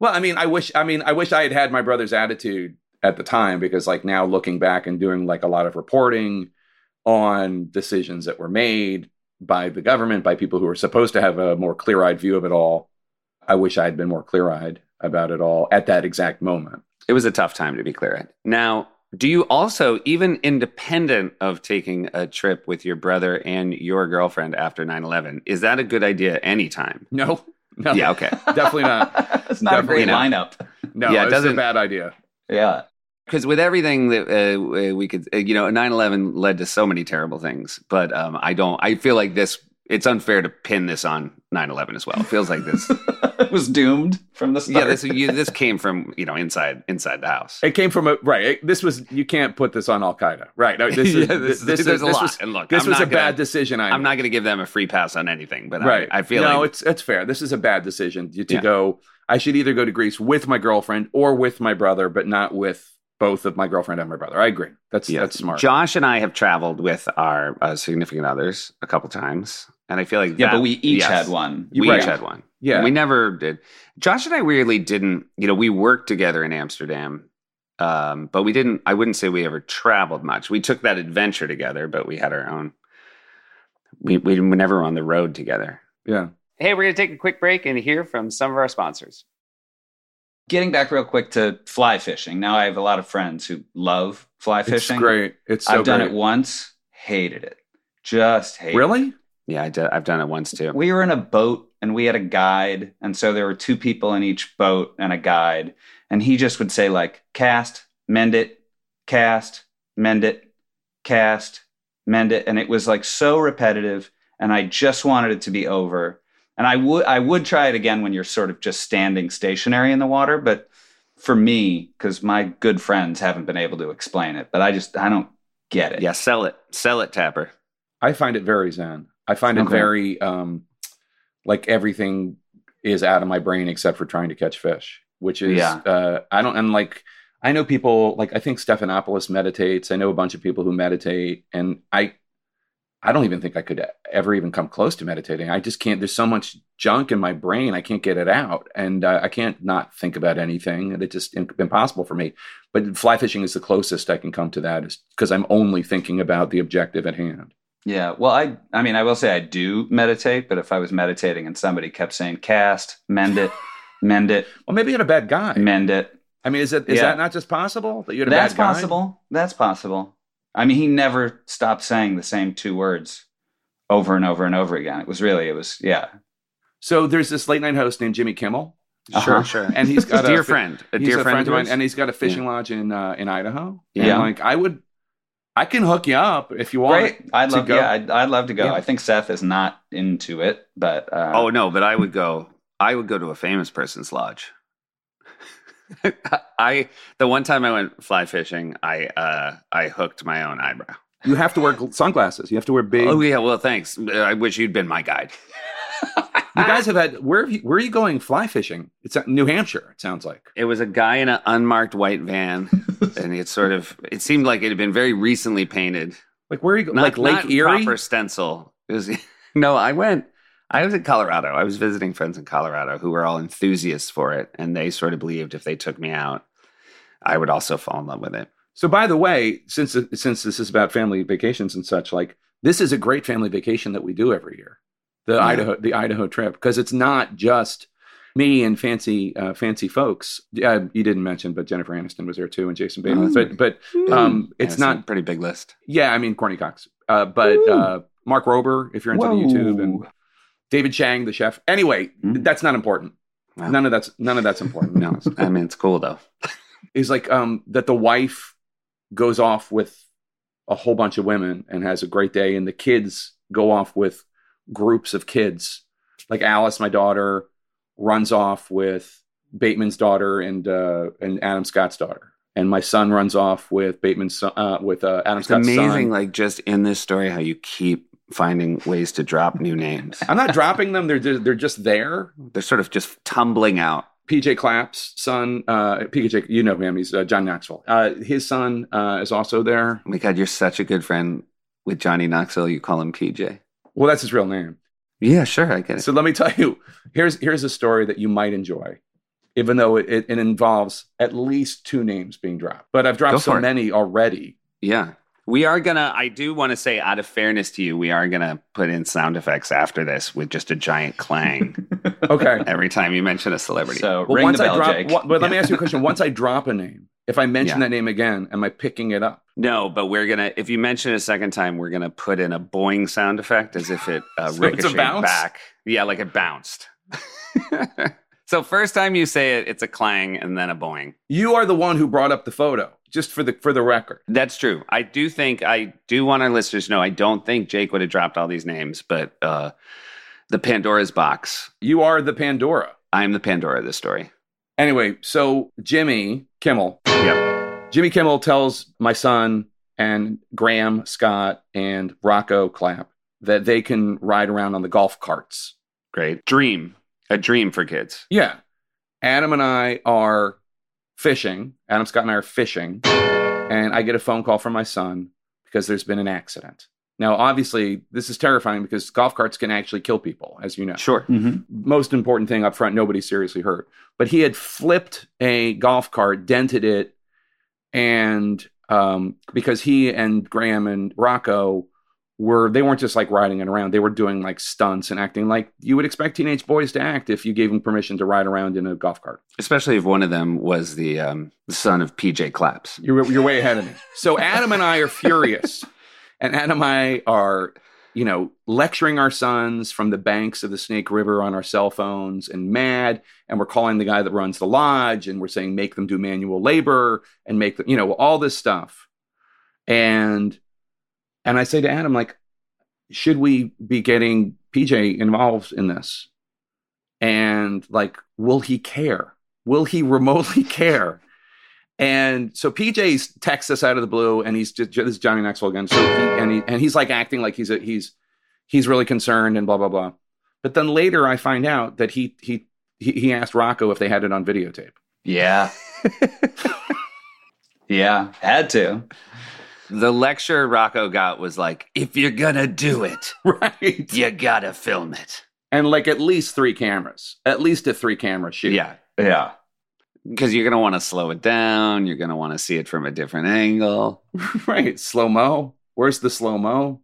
Well, I mean, I wish I mean, I wish I had had my brother's attitude at the time because like now looking back and doing like a lot of reporting on decisions that were made by the government, by people who were supposed to have a more clear-eyed view of it all. I wish I had been more clear-eyed about it all at that exact moment. It was a tough time to be clear-eyed. Now, do you also, even independent of taking a trip with your brother and your girlfriend after 9 11, is that a good idea anytime? No. No. Yeah, okay. Definitely not. it's not Definitely a great not. lineup. No, Yeah, it it's a doesn't- bad idea. Yeah. Because with everything that uh, we could, uh, you know, 9 11 led to so many terrible things. But um, I don't, I feel like this, it's unfair to pin this on 9 11 as well. It feels like this. was doomed from the start. yeah, this, you, this came from, you know, inside inside the house. It came from a right. it- this was you can't put this on Al Qaeda. Right. No, this is Yeah, this, this- this is there's a lot. was, And look, this I'm was a gonna- bad decision. I I'm not going to give them a free pass on anything, but right. I, I feel no, like it's it's fair. This is a bad decision to, to Yeah. go. I should either go to Greece with my girlfriend or with my brother, but not with both of my girlfriend and my brother. I agree. That's Yeah. that's smart. Josh and I have traveled with our uh, significant others a couple times, and I feel like yeah, that- but we each yes, had one. We Right. each had one. yeah. We never did. Josh and I weirdly didn't. You know, we worked together in Amsterdam, um, but we didn't. I wouldn't say we ever traveled much. We took that adventure together, but we had our own. We we were never on the road together. yeah. Hey, we're going to take a quick break and hear from some of our sponsors. Getting back real quick to fly fishing. Now I have a lot of friends who love fly fishing. It's great. It's so I've done great. it once, hated it. Just hated it. Really? Yeah, I did, I've done it once too. We were in a boat and we had a guide. And so there were two people in each boat and a guide. And he just would say, like, cast, mend it, cast, mend it, cast, mend it. And it was like so repetitive. And I just wanted it to be over. And I would I would try it again when you're sort of just standing stationary in the water. But for me, because my good friends haven't been able to explain it, but I just I don't get it. Yeah, sell it, sell it, Tapper. I find it very zen. I find it very um like everything is out of my brain except for trying to catch fish, which is Yeah. uh I don't and like I know people like I think Stephanopoulos meditates. I know a bunch of people who meditate and I I don't even think I could ever even come close to meditating. I just can't there's so much junk in my brain. I can't get it out and uh, I can't not think about anything and it's just im- impossible for me. But fly fishing is the closest I can come to that is because I'm only thinking about the objective at hand. Yeah. Well, I I mean, I will say I do meditate, but if I was meditating and somebody kept saying cast, mend it, mend it, Well, maybe you had a bad guy. mend it. I mean, is that is Yeah. that not just possible that you had a That's bad guy? That's possible. That's possible. I mean, he never stopped saying the same two words over and over and over again. It was really, it was, yeah. So there's this late night host named Jimmy Kimmel, Uh-huh. Sure, sure. and he's got a dear fi- friend, a dear a friend, friend of mine, and he's got a fishing lodge in uh, in Idaho. Yeah. And, like I would, I can hook you up if you want. Great. I'd to love, go. yeah, I'd, I'd love to go. Yeah. I think Seth is not into it, but, uh, Oh no, but I would go. I would go to a famous person's lodge. I the one time I went fly fishing, I uh I hooked my own eyebrow. You have to wear sunglasses. You have to wear big. Oh yeah, well thanks. I wish you'd been my guide. You guys have had where have you, where are you going fly fishing? It's New Hampshire. It sounds like. It was a guy in an unmarked white van, and it sort of it seemed like it had been very recently painted. Like where are you? go- Not, like Lake not Erie. proper stencil. It was no. I went. I was in Colorado. I was visiting friends in Colorado who were all enthusiasts for it, and they sort of believed if they took me out, I would also fall in love with it. So, by the way, since since this is about family vacations and such, like this is a great family vacation that we do every year, the Yeah. Idaho the Idaho trip, because it's not just me and fancy uh, fancy folks. Uh, you didn't mention, but Jennifer Aniston was there too, and Jason Bateman. Oh. But but um, Yeah, it's not. pretty big list. Yeah, I mean, Courteney Cox, uh, but uh, Mark Rober, if you're into the YouTube, and David Chang, the chef. Anyway, Hmm. that's not important. Wow. None of that's none of that's important. No, I mean it's cool though. is like um that the wife goes off with a whole bunch of women and has a great day and the kids go off with groups of kids like alice my daughter runs off with bateman's daughter and uh and adam scott's daughter and my son runs off with bateman's son uh with uh adam It's scott's amazing, son like just in this story, how you keep finding ways to drop new names. i'm not dropping them they're they're they're just there They're sort of just tumbling out. PJ Clapp's son, uh, PJ, you know him, he's uh, John Knoxville. Uh, his son uh, is also there. Oh my God, you're such a good friend with Johnny Knoxville. You call him PJ. Well, that's his real name. Yeah, sure, I get it. So let me tell you, here's here's a story that you might enjoy, even though it, it, it involves at least two names being dropped. But I've Go dropped so it. many already. Yeah. We are gonna, I do want to say, out of fairness to you, we are gonna put in sound effects after this with just a giant clang Okay. every time you mention a celebrity. So well, ring once the bell, I drop, Jake. one- but let me ask you a question. Once I drop a name, if I mention Yeah. that name again, am I picking it up? no, but we're gonna, if you mention it a second time, we're gonna put in a boing sound effect as if it uh, So ricocheted back. Yeah, like it bounced. so first time you say it, it's a clang and then a boing. You are the one who brought up the photo, just for the for the record. That's true. I do think I do want our listeners to know I don't think Jake would have dropped all these names, but uh, the Pandora's box. You are the Pandora. I'm the Pandora of this story. Anyway, so Jimmy Kimmel, Yep. Jimmy Kimmel tells my son and Graham Scott and Rocco Clapp that they can ride around on the golf carts. Great. Dream. A dream for kids. Yeah. Adam and I are fishing. Adam Scott and I are fishing. And I get a phone call from my son because there's been an accident. Now, obviously, this is terrifying because golf carts can actually kill people, as you know. Sure. Most important thing up front, nobody seriously hurt. But he had flipped a golf cart, dented it, and um, because he and Graham and Rocco were they weren't just like riding it around they were doing like stunts and acting like you would expect teenage boys to act if you gave them permission to ride around in a golf cart Especially if one of them was the um, son of PJ Clapp's. you're, you're way ahead of me so adam and i are furious and adam and i are you know lecturing our sons from the banks of the snake river on our cell phones and mad. And we're calling the guy that runs the lodge and we're saying make them do manual labor and make them you know all this stuff. And and i say to adam like should we be getting pj involved in this? And like will he care? Will he remotely care and so PJ texts us out of the blue, and he's just this is Johnny Knoxville again. So he, and he and he's like acting like he's a, he's he's really concerned and blah blah blah. But then later I find out that he he he, he asked Rocco if they had it on videotape. Yeah. yeah. Had to. The lecture Rocco got was like, if you're gonna do it, Right. you gotta film it. And like at least three cameras, at least a three camera shoot. Yeah. Yeah. Because you're gonna want to slow it down. You're gonna want to see it from a different angle. right. Slow mo. Where's the slow mo?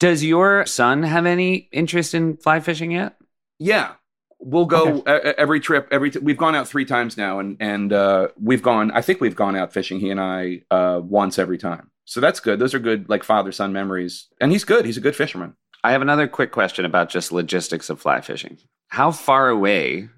Does your son have any interest in fly fishing yet? Yeah. We'll go e- every trip. Every t- we've gone out three times now, and and uh, we've gone. I think we've gone out fishing. He and I uh, once every time. So that's good. Those are good, like father son memories. And he's good. He's a good fisherman. I have another quick question about just logistics of fly fishing. How far away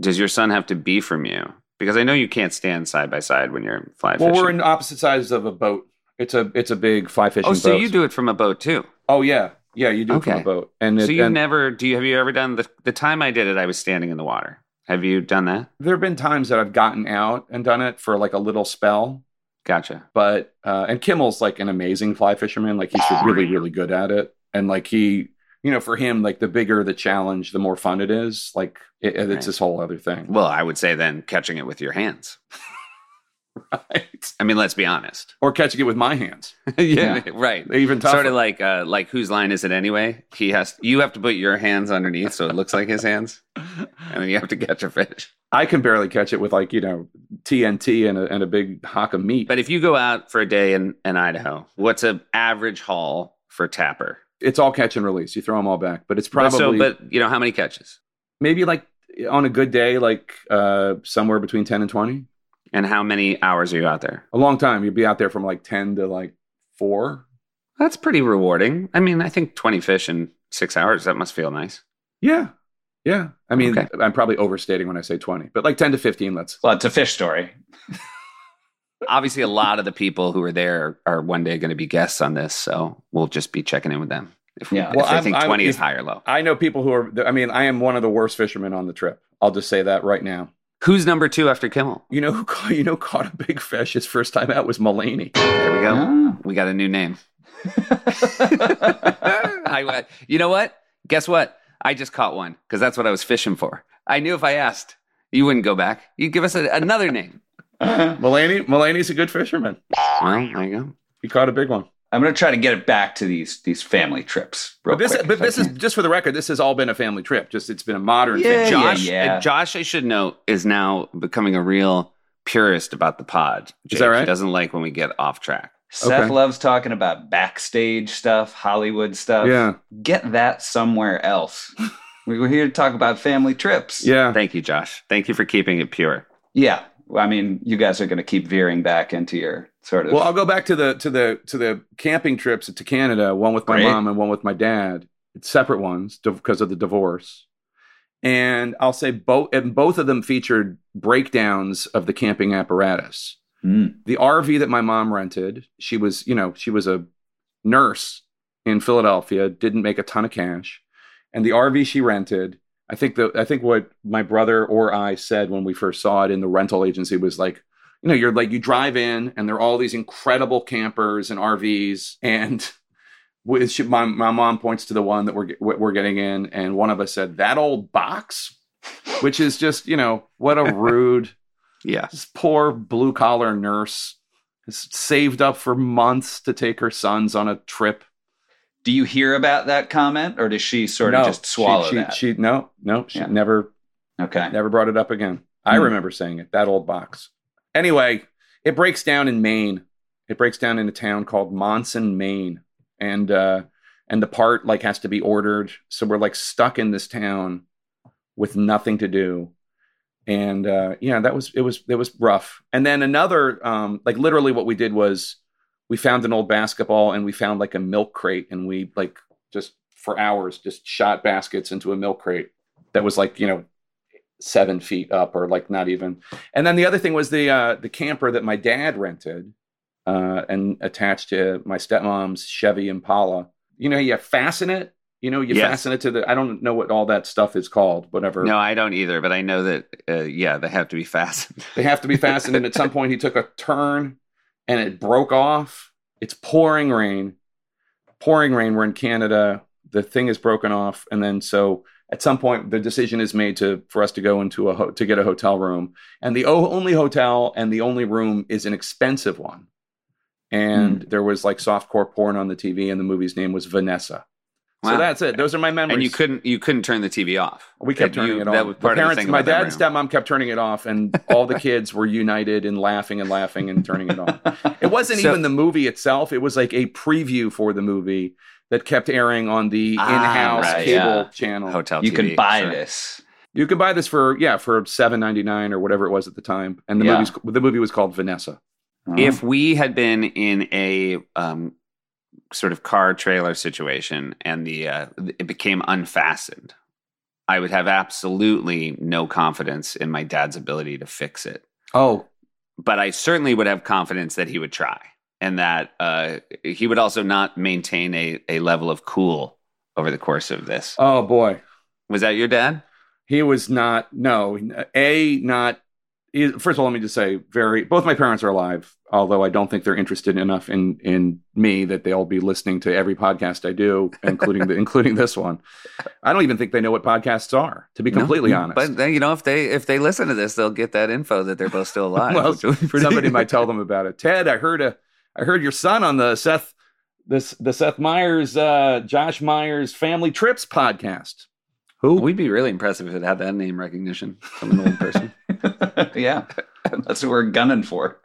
does your son have to be from you? Because I know you can't stand side by side when you're fly fishing. Well, we're in opposite sides of a boat. It's a it's a big fly fishing. oh, so boat. you do it from a boat too? Oh yeah, yeah. You do it from a boat. And so you've and never do you have you ever done the the time I did it? I was standing in the water. Have you done that? there have been times that I've gotten out and done it for like a little spell. Gotcha. But uh, and Kimmel's like an amazing fly fisherman. Like he's really really good at it. And like he, you know, for him, like the bigger the challenge, the more fun it is. Like it, it's Right. this whole other thing. Well, I would say then catching it with your hands. right? I mean, let's be honest. Or catching it with my hands. yeah, right. Even tougher. Sort of like uh, like whose line is it anyway? He has you have to put your hands underneath so it looks like his hands, and then you have to catch a fish. I can barely catch it with like you know TNT and a, and a big hock of meat. But if you go out for a day in, in Idaho, what's an average haul for tapper? It's all catch and release. You throw them all back, but it's probably so, but you know how many catches maybe like on a good day, like uh, somewhere between ten and twenty. and how many hours are you out there? A long time. You'd be out there from like ten to like four. That's pretty rewarding. I mean, I think twenty fish in six hours that must feel nice. Yeah, yeah. I mean, Okay. I'm probably overstating when I say twenty, but like ten to fifteen. Let's. Well, it's a fish story. Obviously, a lot of the people who are there are one day going to be guests on this, so we'll just be checking in with them. If, Yeah. Well, they I'm- think I'm- twenty is high or low. I know people who are. I mean, I am one of the worst fishermen on the trip. I'll just say that right now. Who's number two after Kimmel? You know who caught, you know caught a big fish his first time out was Mulaney. There we go. Ah. We got a new name. I, you know what? Guess what? I just caught one because that's what I was fishing for. I knew if I asked, you wouldn't go back. You'd give us a, another name. Mulaney, Mulaney's a good fisherman. Well, there you go. He caught a big one. I'm going to try to get it back to these these family trips. real But this, quick, but this is just for the record. This has all been a family trip. Just it's been a modern. Yeah, family yeah, Josh, yeah. uh, Josh, I should note, is now becoming a real purist about the pod. Is that right? He doesn't like when we get off track. Seth Okay. loves talking about backstage stuff, Hollywood stuff. Yeah, Get that somewhere else. we were here to talk about family trips. yeah. Thank you, Josh. Thank you for keeping it pure. Yeah. I mean, you guys are going to keep veering back into your sort of. Well, I'll go back to the to the to the camping trips to Canada. One with my Great. mom and one with my dad. It's separate ones because of the divorce. And I'll say both and both of them featured breakdowns of the camping apparatus. Hmm. The RV that my mom rented, she was, you know, she was a nurse in Philadelphia, didn't make a ton of cash. And the RV she rented, I think the I think what my brother or I said when we first saw it in the rental agency was like, you know, you're like you drive in and there are all these incredible campers and RVs and with my, my mom points to the one that we're we're getting in and one of us said that old box which is just you know what a rude Yeah. this poor blue collar nurse has saved up for months to take her sons on a trip. Do you hear about that comment, or does she sort of just swallow she, she, that? She no, no, she Yeah. never okay. never brought it up again. I Hmm. remember saying it. That old box. Anyway, it breaks down in Maine. It breaks down in a town called Monson, Maine, and uh, and the part like has to be ordered. So we're like stuck in this town with nothing to do. And uh, yeah, that was it was it was rough. And then another um, like literally what we did was we found an old basketball and we found like a milk crate and we like just for hours just shot baskets into a milk crate that was like you know seven feet up or like not even and then the other thing was the uh the camper that my dad rented uh and attached to my stepmom's chevy impala you know you fasten it you know you Yes. fasten it to the i don't know what all that stuff is called whatever No, I don't either, but I know that, uh, yeah, they have to be fastened. they have to be fastened and at some point he took a turn and it broke off. It's pouring rain. Pouring rain. We're in canada. The thing is broken off. And then so at some point the decision is made to for us to go into a ho- to get a hotel room. And the o- only hotel and the only room is an expensive one. And hmm. there was like softcore porn on the tv and the movie's name was vanessa Wow. so that's it those are my memories and you couldn't you couldn't turn the TV off. we kept That turning you- it off. That was The part of the parents, thing my about dad and stepmom kept turning it off, and all the kids were united in laughing and laughing and turning it off. It wasn't So- even the movie itself; it was like a preview for the movie that kept airing on the Ah, in-house right, cable yeah. channel. hotel. you TV, can buy sure. this. You can buy this for yeah for seven ninety nine or whatever it was at the time, and the Yeah. movie's the movie was called Vanessa. If we had been in a um, sort of car trailer situation and the uh, it became unfastened, I would have absolutely no confidence in my dad's ability to fix it. Oh, But I certainly would have confidence that he would try, and that uh, he would also not maintain a, a level of cool over the course of this. oh boy, Was that your dad? he was not no a not first of all, let me just say, very. Both my parents are alive, although I don't think they're interested enough in in me that they'll be listening to every podcast I do, including the, including this one. I don't even think they know what podcasts are, to be completely No, honest. But then, you know, if they if they listen to this, they'll get that info that they're both still alive. well, which will be pretty- somebody might tell them about it. Ted, I heard a, I heard your son on the Seth, this the Seth Meyers, uh, Josh Meyers Family Trips podcast. Who? We'd be really impressive if it had that name recognition from an old person. yeah, that's what we're gunning for.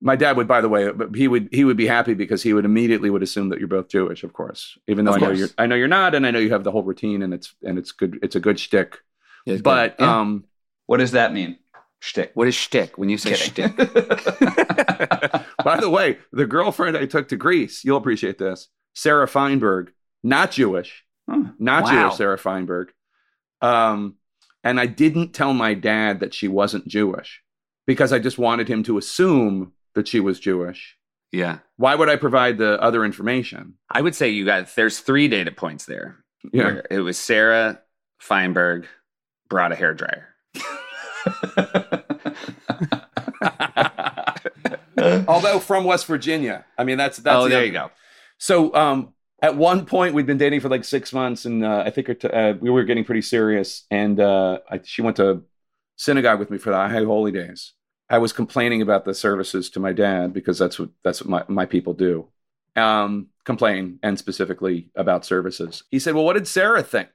My dad would, by the way, but he would he would be happy because he would immediately would assume that you're both Jewish, of course. Even though Of I know you're I know you're not, and I know you have the whole routine, and it's and it's good. It's a good shtick. Yeah, But good. Yeah. um, What does that mean? Shtick. what is shtick? When you say Kidding. shtick, by the way, the girlfriend I took to Greece, you'll appreciate this, Sarah Feinberg, not Jewish, Huh. not Wow. Jewish, Sarah Feinberg. Um, and I didn't tell my dad that she wasn't Jewish because I just wanted him to assume that she was Jewish. yeah, Why would I provide the other information? I would say you got. There's three data points there. Yeah. where it was Sarah Feinberg brought a hair dryer. Although from West Virginia. I mean, that's that's oh, the there other- you go. So um, at one point, we'd been dating for like six months, and uh, I think it, uh, we were getting pretty serious. And uh, I, she went to synagogue with me for the High Holy Days. I was complaining about the services to my dad because that's what that's what my, my people do. Um, complain and specifically about services. He said, "Well, what did Sarah think?"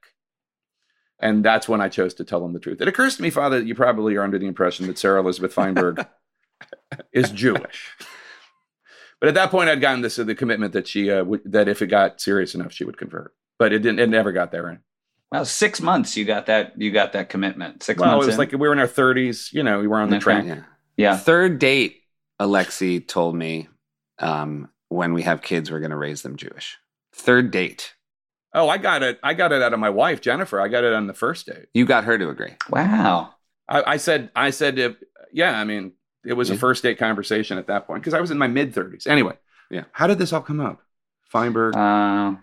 And that's when I chose to tell him the truth. It occurs to me, Father, that you probably are under the impression that Sarah Elizabeth Feinberg is Jewish. But at that point, I'd gotten this the commitment that she uh, would, that if it got serious enough, she would convert. But it didn't. It never got there. well, six months you got that. You got that commitment. Six Well, it was in? like we were in our thirties. You know, we were on the Okay. track. Yeah. yeah. Third date, Alexi told me um, when we have kids, we're going to raise them Jewish. Third date, Oh, I got it. I got it out of my wife, Jennifer. I got it on the first date. you got her to agree. Wow. I, I said, I said, if, yeah. I mean, it was a first date conversation at that point because I was in my mid thirties. Anyway, Yeah. How did this all come up? Feinberg, Uh,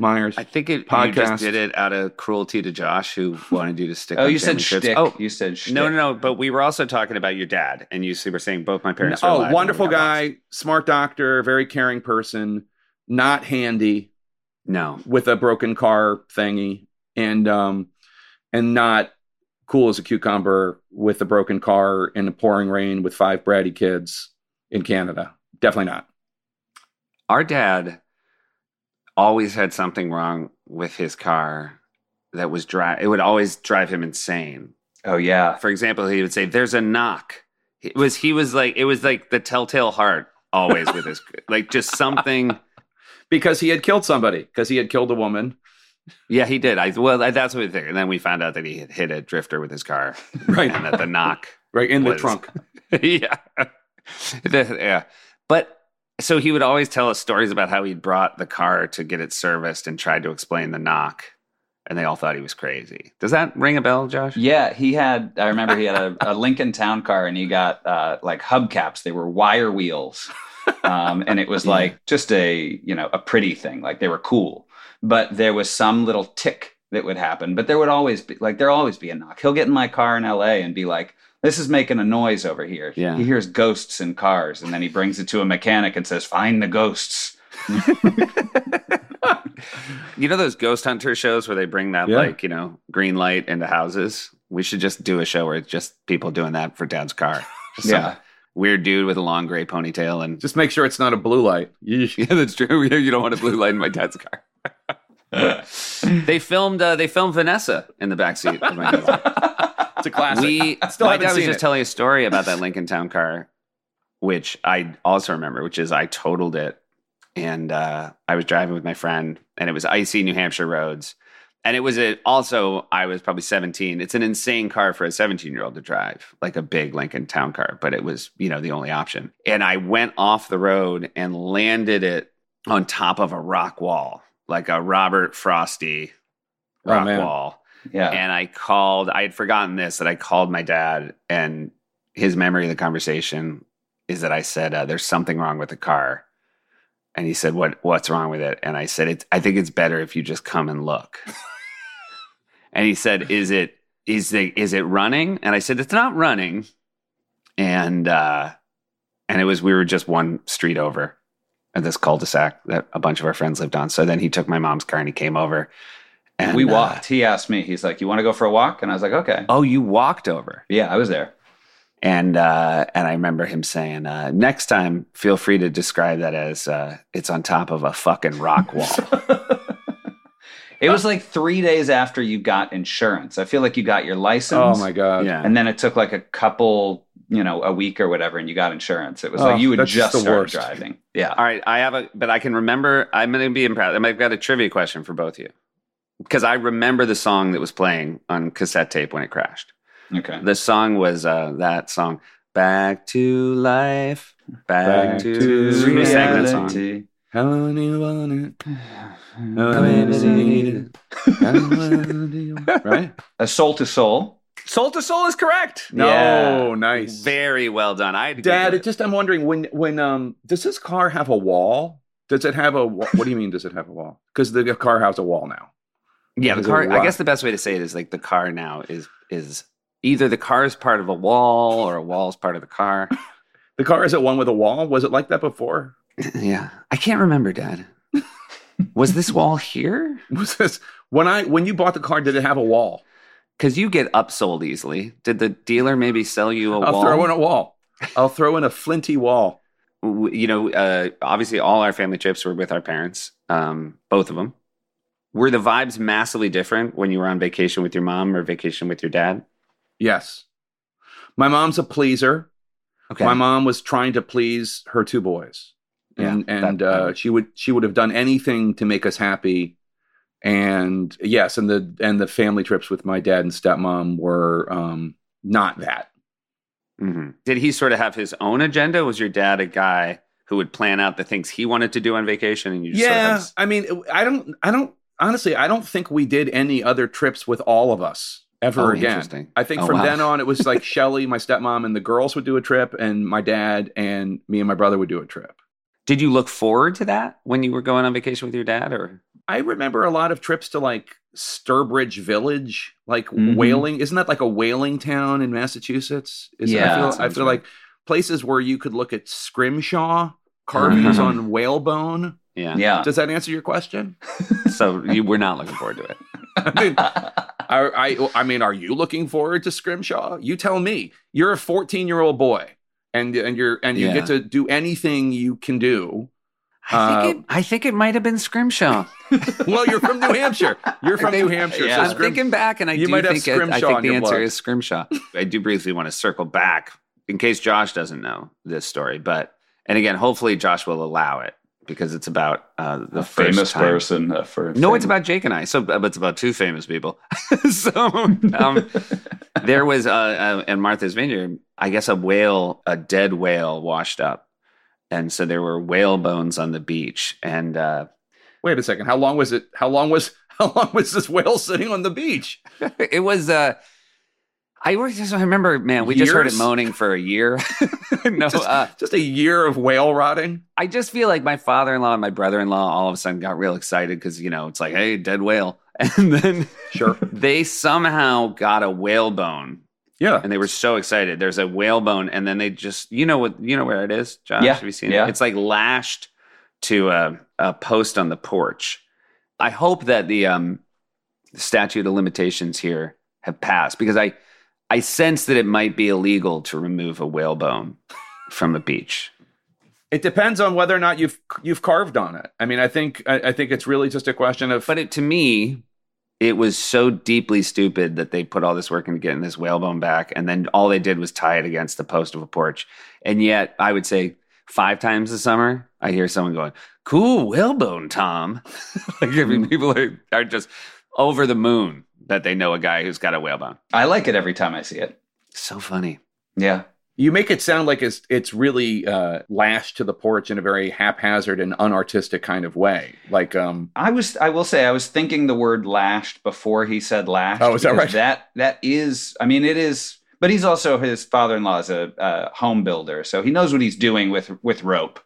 Meyers. I think it, you Podcast. just did it out of cruelty to Josh, who wanted you to stick. oh, you said family trips. shtick. Oh, you said shtick. no, no, no. But we were also talking about your dad, and you were saying both my parents. are oh, wonderful we lost. guy, smart doctor, very caring person, not handy. No, with a broken car thingy and um and not cool as a cucumber with a broken car in the pouring rain with five bratty kids in Canada. Definitely not. our dad always had something wrong with his car that was drive. It would always drive him insane. Oh yeah. For example, he would say, "There's a knock." It was he was like it was like the telltale heart always with his like just something. Because he had killed somebody, because he had killed a woman. Yeah, he did. I well, that's what we think. And then we found out that he had hit a drifter with his car, Right. and that the knock Right in the trunk. yeah. The- yeah. But so he would always tell us stories about how he'd brought the car to get it serviced and tried to explain the knock. And they all thought he was crazy. Does that ring a bell, Josh? Yeah, he had. I remember he had a, a Lincoln Town car, and he got uh, like hubcaps. They were wire wheels, um, and it was like just a you know a pretty thing. Like they were cool, but there was some little tick that would happen. But there would always be like there always be a knock. He'll get in my car in L.A. and be like, "This is making a noise over here." Yeah. he hears ghosts in cars, and then he brings it to a mechanic and says, "Find the ghosts." You know those ghost hunter shows where they bring that Yeah. like, you know, green light into houses? We should just do a show where it's just people doing that for dad's car. Just Yeah. Weird dude with a long gray ponytail and Just make sure it's not a blue light. Yeah, that's true. You don't want a blue light in my dad's car. They filmed uh, they filmed Vanessa in the backseat of my. It's a classic. We Still my dad was just it. telling a story about that Lincoln Town car, which I also remember, which is I totaled it, and uh, I was driving with my friend, and it was icy New Hampshire roads, and it was a, also I was probably seventeen. It's an insane car for a seventeen year old to drive, like a big Lincoln Town car, but it was you know the only option. And I went off the road and landed it on top of a rock wall, like a Robert Frosty Oh, rock man. wall Yeah, and I called. I had forgotten this that I called my dad, and his memory of the conversation is that I said, uh, "There's something wrong with the car," and he said, "What? What's wrong with it?" And I said, "It's. I think it's better if you just come and look." and he said, "Is it? Is the? Is it running?" And I said, "It's not running, and uh, and it was we were just one street over at this cul-de-sac that a bunch of our friends lived on. So then he took my mom's car and he came over. And we uh, walked. He asked me, he's like, You want to go for a walk? And I was like, Okay. oh, you walked over. Yeah, I was there. And uh, and I remember him saying, uh, "Next time, feel free to describe that as uh, it's on top of a fucking rock wall." It was like three days after you got insurance. I feel like you got your license. Oh my god. yeah, And then it took like a couple, you know, a week or whatever, and you got insurance. It was Oh, like you would that's just the started worst. driving. Yeah. All right, I have a, but I can remember. I'm going to be impressed. I've got a trivia question for both of you because I remember the song that was playing on cassette tape when it crashed. Okay. The song was uh, that song, "Back to Life." Back, Back to, to Who sang that song? reality. How many want it? How How many many need need it? How many- right? A soul to soul. Soul II Soul is correct. No, Yeah. nice. Very well done. I Dad, it just I'm wondering when when um does this car have a wall? Does it have a what do you mean does it have a wall? Because the car has a wall now. Yeah, the car. I guess the best way to say it is like the car now is is either the car is part of a wall or a wall is part of the car. The car is at one with a wall. Was it like that before? yeah, I can't remember, Dad. Was this wall here? Was this when I when you bought the car? Did it have a wall? Because you get upsold easily. Did the dealer maybe sell you a I'll wall? throw in a wall. I'll throw in a flinty wall. You know, uh, obviously all our family trips were with our parents, um, both of them. Were the vibes massively different when you were on vacation with your mom or vacation with your dad? Yes. My mom's a pleaser. Okay. My mom was trying to please her two boys, Yeah, and and that- uh, she would she would have done anything to make us happy. And yes, and the and the family trips with my dad and stepmom were um, not that. hmm Did he sort of have his own agenda? Was your dad a guy who would plan out the things he wanted to do on vacation, and you just sort of yeah, I mean, I don't, I don't honestly, I don't think we did any other trips with all of us ever Oh, again. interesting. I think Oh, from wow. then on, it was like Shelly, my stepmom, and the girls would do a trip, and my dad and me and my brother would do a trip. Did you look forward to that when you were going on vacation with your dad, or I remember a lot of trips to like Sturbridge Village, like Mhm. whaling. Isn't that like a whaling town in Massachusetts? Is Yeah, I feel, I feel right. like places where you could look at scrimshaw carvings Uh-huh. on whalebone. yeah? Yeah. Does that answer your question? So you were not looking forward to it. I mean, I, I, I mean, are you looking forward to scrimshaw? You tell me. You're a 14 year old boy, and and you're and you Yeah. get to do anything you can do. I think Uh, it. I think it might have been Scrimshaw. Well, you're from New Hampshire. You're from think- New Hampshire. yeah. so I'm scrim- thinking back, and I You do might have think it, I think the answer blood. is Scrimshaw. I do briefly want to circle back in case Josh doesn't know this story, but and again, hopefully Josh will allow it because it's about uh, the a first famous time. person. uh, for No, it's about Jake and I. So, but it's about two famous people. so, um, there was uh, uh, in Martha's Vineyard, I guess a whale, a dead whale, washed up, and so there were whale bones on the beach. And uh, Wait a second. How long was it? How long was how long was this whale sitting on the beach? it was. Uh, I just I remember, man, we just heard it moaning for a year. no, Just, uh, just a year of whale rotting. I just feel like my father-in-law and my brother-in-law all of a sudden got real excited because you know it's like, hey, dead whale, and then Sure. they somehow got a whale bone Yeah. and they were so excited. There's a whalebone, and then they just, you know what, you know where it is, Josh? Yeah, Have you seen yeah. it? It's like lashed to a, a post on the porch. I hope that the um, statute of limitations here have passed because I, I sense that it might be illegal to remove a whalebone from a beach. It depends on whether or not you've you've carved on it. I mean, I think I, I think it's really just a question of. But it, to me, it was so deeply stupid that they put all this work into getting this whalebone back, and then all they did was tie it against the post of a porch. And yet, I would say five times a summer, I hear someone going, "Cool whalebone, Tom." like I mean, people are, are just over the moon that they know a guy who's got a whalebone. I like it every time I see it. So funny. Yeah. You make it sound like it's it's really uh, lashed to the porch in a very haphazard and unartistic kind of way. Like, um, I was I will say I was thinking the word lashed before he said lashed. Oh, is that right? That that is I mean it is but he's also his father-in-law is a, a home builder, so he knows what he's doing with with rope.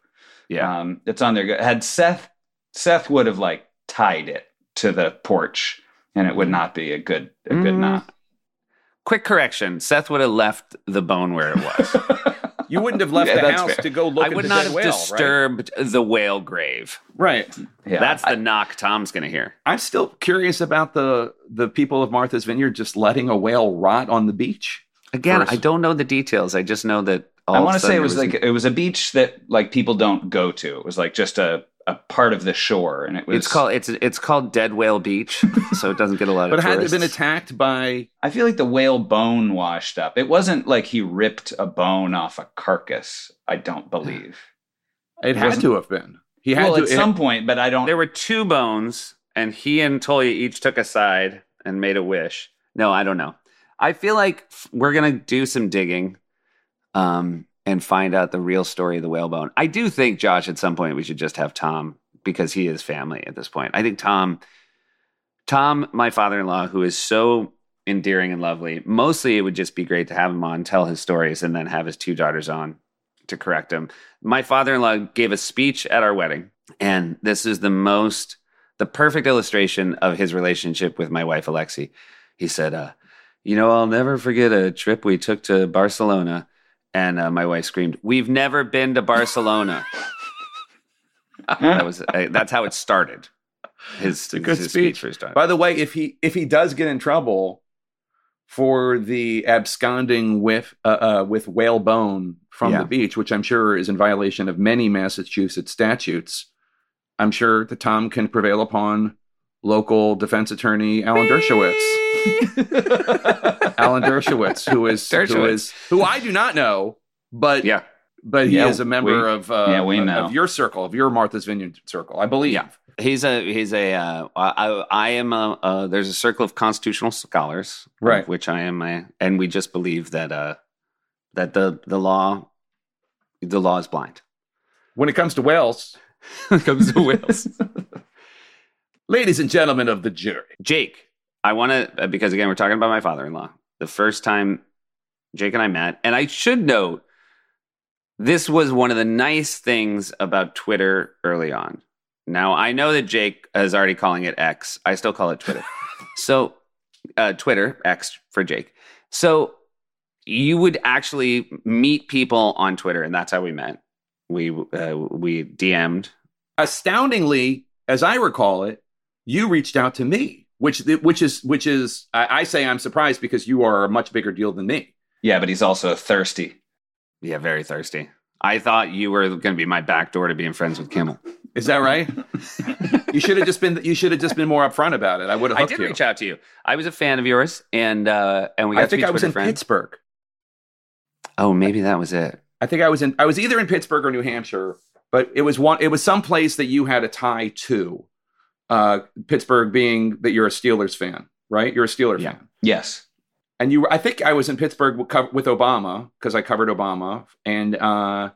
Yeah. Um it's on there. Had Seth Seth would have like tied it to the porch and it would not be a good a good Mm. knot. Quick correction: Seth would have left the bone where it was. You wouldn't have left Yeah, the that's house fair. to go look at the bottom. I at would the not dead have whale, disturbed the whale grave. right? Right. Yeah. That's the knock Tom's going to hear. I'm still curious about the the people of Martha's Vineyard just letting a whale rot on the beach. Again, First. I don't know the details. I just know that. All I want to say it was there like it was a beach that like people don't go to. It was like just a, a part of the shore, and it was. It's called it's it's called Dead Whale Beach, so it doesn't get a lot But of. had it been attacked by I feel like the whale bone washed up. It wasn't like he ripped a bone off a carcass. I don't believe. it had to have been. He had well, to at it- some point, but I don't. There were two bones, and he and Toya each took a side and made a wish. No, I don't know. I feel like we're gonna do some digging, um, and find out the real story of the whalebone. I do think Josh, at some point, we should just have Tom because he is family at this point. I think Tom, Tom, my father-in-law, who is so endearing and lovely. Mostly, it would just be great to have him on, tell his stories, and then have his two daughters on to correct him. My father-in-law gave a speech at our wedding, and this is the most, the perfect illustration of his relationship with my wife Alexi. He said, uh, "You know, I'll never forget a trip we took to Barcelona." And uh, my wife screamed, "We've never been to Barcelona." that was uh, that's how it started. His, a good his speech. his. By the way, if he if he does get in trouble for the absconding with uh, uh, with whalebone from Yeah. the beach, which I'm sure is in violation of many Massachusetts statutes, I'm sure that Tom can prevail upon local defense attorney Alan Dershowitz. Alan Dershowitz, who is who Dershowitz. is who I do not know, but yeah, but he Yeah, is a member we- of uh, yeah, we know. of your circle, of your Martha's Vineyard circle, I believe. Yeah. He's a he's a uh, I, I am a uh, there's a circle of constitutional scholars, of Right. Which I am, a, and we just believe that uh that the the law the law is blind. When it comes to whales, When it comes to whales. ladies and gentlemen of the jury, Jake, I want to because again we're talking about my father-in-law. The first time Jake and I met, and I should note this was one of the nice things about Twitter early on. Now I know that Jake is already calling it X. I still call it Twitter. so uh, Twitter X for Jake. So you would actually meet people on Twitter, and that's how we met. We uh, we DM'd. astoundingly, as I recall it, you reached out to me, which which is which is I, I say I'm surprised because you are a much bigger deal than me. yeah, but he's also thirsty. Yeah, very thirsty. I thought you were going to be my back door to being friends with Kimmel. Is that right? you should have just been you should have just been more upfront about it. I would have I did you. reach out to you. I was a fan of yours, and uh, and we got I to think I was in friends. Pittsburgh. Oh, maybe that was it. I think I was in I was either in Pittsburgh or New Hampshire, but it was one it was some place that you had a tie to. Uh, Pittsburgh being that you're a Steelers fan, right? You're a Steelers Yeah. fan. Yes. and you were, I think I was in Pittsburgh with, Obama because I covered Obama and uh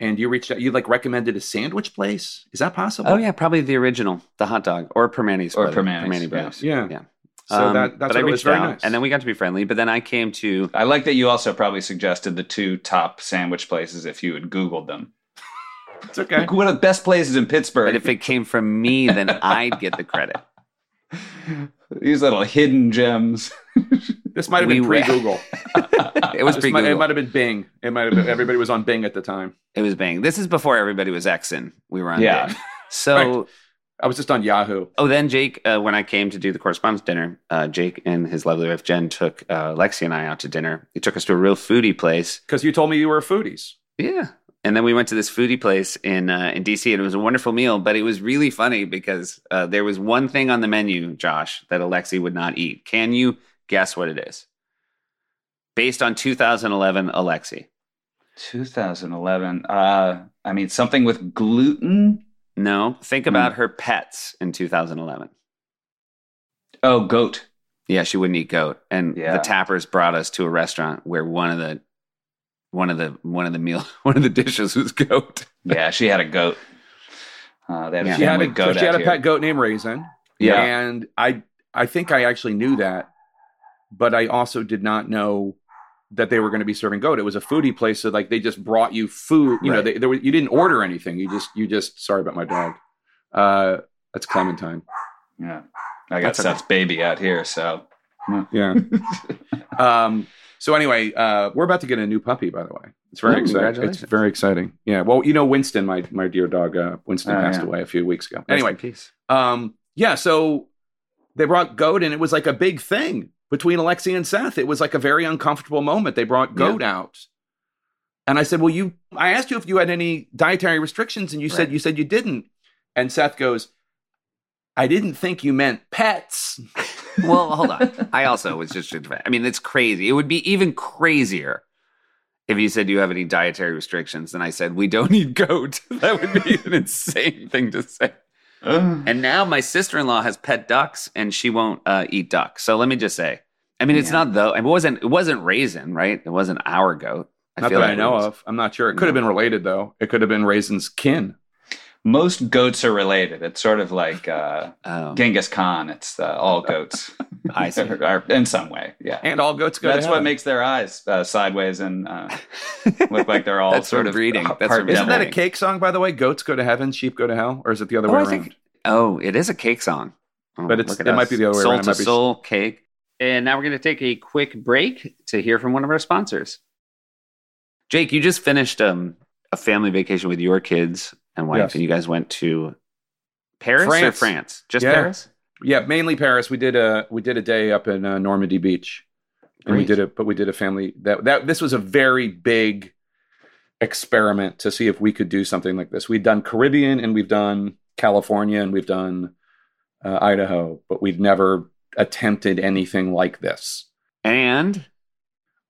and you reached out you like recommended a sandwich place is that possible Oh yeah, probably the original, the hot dog, or Primanti's, Or brother- Primanti's, Primanti yeah. brothers. yeah Yeah. so Um, that that's but I it was reached very out, nice and then we got to be friendly. But then I came to I like that you also probably suggested the two top sandwich places if you had Googled them. It's okay Like, what are the best places in Pittsburgh? But if it came from me, then I'd get the credit. These little hidden gems. this might have been We- pre-Google It was This pre might, it might have been Bing it might have been everybody was on Bing at the time It was Bing. This is before everybody was Xing. We were on Yeah. Bing. So, I was just on Yahoo oh, then Jake, uh, when I came to do the correspondence dinner, uh, Jake and his lovely wife Jen took uh, Lexi and I out to dinner. He took us to a real foodie place. because you told me you were foodies Yeah. And then we went to this foodie place in uh, in DC, and it was a wonderful meal. But it was really funny because uh, there was one thing on the menu, Josh, that Alexi would not eat. Can you guess what it is? Based on 2011 Alexi. 2011. Uh, I mean, something with gluten. No, think Hmm. about her pets in 2011. Oh, goat. Yeah, she wouldn't eat goat. And Yeah. the tappers brought us to a restaurant where one of the one of the one of the meal one of the dishes was goat. Yeah, she had a goat. Uh, they had a Yeah. she had a goat she had out a here. pet goat named Raisin Yeah. and I I think I actually knew that, but I also did not know that they were going to be serving goat. It was a foodie place, so like they just brought you food. You know, Right. they, there were, you didn't order anything. You just you just sorry about my dog. Uh, that's Clementine. Yeah, I got That's okay. Seth's baby out here, so Yeah. Um, so anyway, uh, we're about to get a new puppy, by the way. It's very exciting. It's very exciting. Yeah. Well, you know, Winston, my my dear dog, uh, Winston Oh, passed yeah. away a few weeks ago. Rest Anyway, peace. um, yeah. So they brought Goat, and it was like a big thing between Alexi and Seth. It was like a very uncomfortable moment. They brought Goat out, and I said, "Well, you." I asked you if you had any dietary restrictions, and you said you said you didn't. And Seth goes, "I didn't think you meant pets." Well, hold on. I also was just, I mean, it's crazy. It would be even crazier if you said, Do you have any dietary restrictions? And I said, We don't eat goat. That would be an insane thing to say. And now my sister in law has pet ducks and she won't uh, eat duck. So let me just say, I mean, it's Yeah. not though. It wasn't. It wasn't raisin, right? It wasn't our goat. I Not feel that like I know was- of. I'm not sure. It could have been related though. It could have been Raisin's kin. Most goats are related. It's sort of like uh, Oh, Genghis Khan. It's uh, all goats. I see. Or in some way, yeah. And all goats go That's to what makes their eyes uh, sideways and uh, look like they're all That's sort from of breeding. That's part Isn't that a cake song, by the way? Goats go to heaven, sheep go to hell, or is it the other Oh, way I around? think- oh, it is a cake song. Oh, But it's- look at it might be the other way soul around. It to might be- soul cake. And now we're going to take a quick break to hear from one of our sponsors. Jake, you just finished um, a family vacation with your kids and wife, Yes. and you guys went to Paris or France. France? Just Yeah. Paris? Yeah, mainly Paris. We did a we did a day up in uh, Normandy Beach, and we did it. But we did a family that that this was a very big experiment to see if we could do something like this. We'd done Caribbean and we've done California and we've done uh, Idaho, but we've never attempted anything like this. And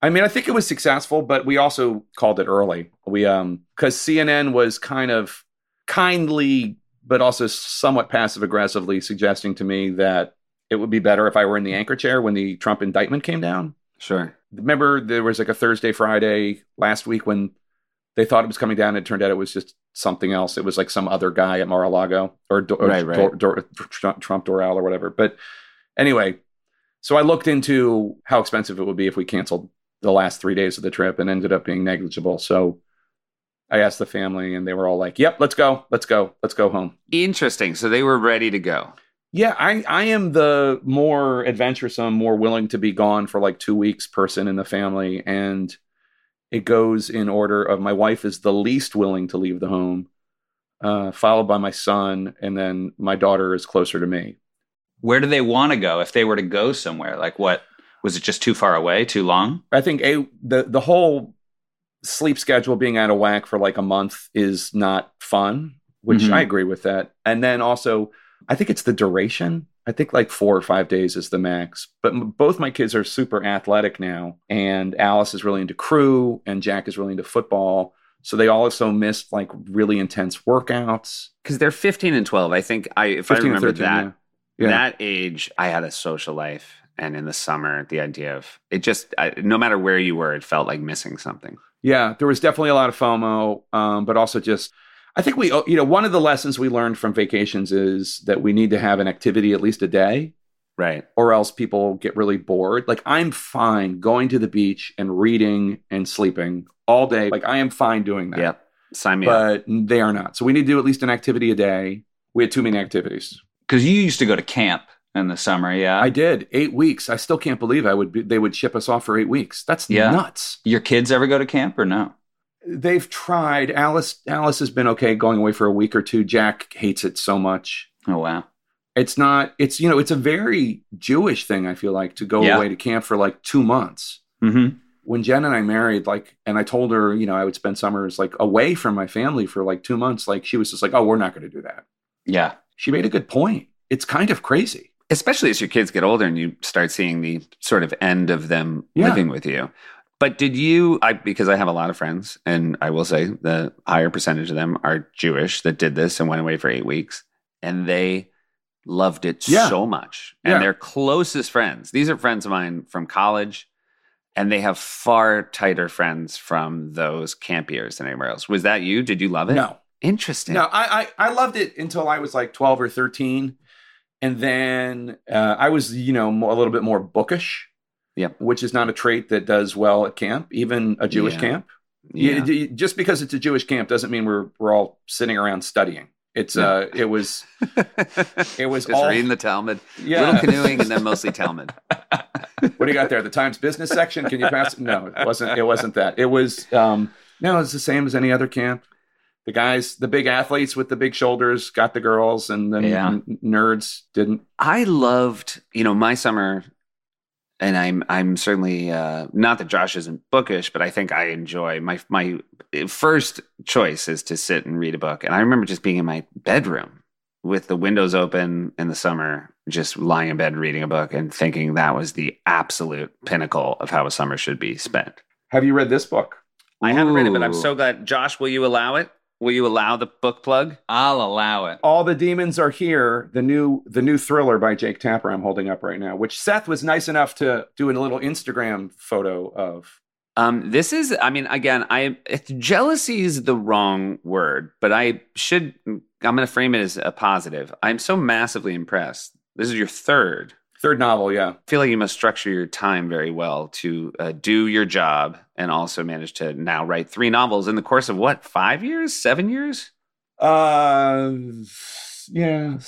I mean, I think it was successful, but we also called it early. We um because CNN was kind of kindly, but also somewhat passive aggressively suggesting to me that it would be better if I were in the anchor chair when the Trump indictment came down. sure. Remember, there was like a Thursday, Friday last week when they thought it was coming down. It turned out it was just something else. It was like some other guy at Mar-a-Lago or, Right, right. Dor- Dor- Trump Trump Doral or whatever. But anyway, so I looked into how expensive it would be if we canceled the last three days of the trip and ended up being negligible. So I asked the family and they were all like, yep, let's go. Let's go. Let's go home. Interesting. So they were ready to go. Yeah, I, I am the more adventuresome, more willing to be gone for like two weeks person in the family. And it goes in order of my wife is the least willing to leave the home, uh, followed by my son, and then my daughter is closer to me. Where do they want to go if they were to go somewhere? Like what? Was it just too far away, too long? I think a the the whole sleep schedule being out of whack for like a month is not fun, which Mhm. I agree with that. And then also, I think it's the duration. I think like four or five days is the max. But m- both my kids are super athletic now, and Alice is really into crew, and Jack is really into football. So they also missed like really intense workouts. Because they're 15 and 12. I think I, if I remember 13, that, yeah. Yeah. that age, I had a social life. And in the summer, the idea of it just, I, no matter where you were, it felt like missing something. Yeah, there was definitely a lot of FOMO, um, but also just, I think we, you know, one of the lessons we learned from vacations is that we need to have an activity at least a day, Right. or else people get really bored. Like, I'm fine going to the beach and reading and sleeping all day. Like, I am fine doing that. Yep. Sign me up. But they are not. So we need to do at least an activity a day. We had too many activities. Because you used to go to camp in the summer, yeah. I did eight weeks. I still can't believe I would be, they would ship us off for eight weeks. That's Yeah. nuts. Your kids ever go to camp or no? they've tried. Alice Alice has been okay going away for a week or two. Jack hates it so much. Oh wow. It's not. It's you know. It's a very Jewish thing. I feel like to go Yeah. away to camp for like two months. Mm-hmm. When Jen and I married, like, and I told her, you know, I would spend summers like away from my family for like two months. Like, she was just like, "Oh, we're not going to do that." Yeah. She made a good point. It's kind of crazy. Especially as your kids get older and you start seeing the sort of end of them Yeah. living with you. But did you? I because I have a lot of friends, and I will say the higher percentage of them are Jewish that did this and went away for eight weeks, and they loved it Yeah. so much. And Yeah. their closest friends, these are friends of mine from college, and they have far tighter friends from those camp years than anywhere else. Was that you? Did you love it? No, Interesting. no. I, I I loved it until I was like twelve or thirteen, and then uh, I was you know a little bit more bookish. Yep. Which is not a trait that does well at camp, even a Jewish Yeah. camp. Yeah. You- you- just because it's a Jewish camp doesn't mean we're we're all sitting around studying. It's No. uh, it was it was just all- reading the Talmud, yeah. little canoeing, and then mostly Talmud. what do you got there? The Times business section? Can you pass? No, it wasn't. It wasn't that. It was um, no. It's the same as any other camp. The guys, the big athletes with the big shoulders, got the girls, and then Yeah. n- nerds didn't. I loved, you know, my summer, and I'm I'm certainly uh, not that Josh isn't bookish, but I think I enjoy my my first choice is to sit and read a book, and I remember just being in my bedroom with the windows open in the summer, just lying in bed reading a book, and thinking that was the absolute pinnacle of how a summer should be spent. Have you read this book? I haven't read it, but I'm so glad. Josh, will you allow it? Will you allow the book plug? I'll allow it. All the Demons Are Here, the new the new thriller by Jake Tapper I'm holding up right now, which Seth was nice enough to do a little Instagram photo of. Um, this is, I mean, again, I it's, jealousy is the wrong word, but I should, I'm going to frame it as a positive. I'm so massively impressed. This is your third. Third novel, yeah. I feel like you must structure your time very well to uh, do your job and also manage to now write three novels in the course of what, five years, seven years? Uh, yeah,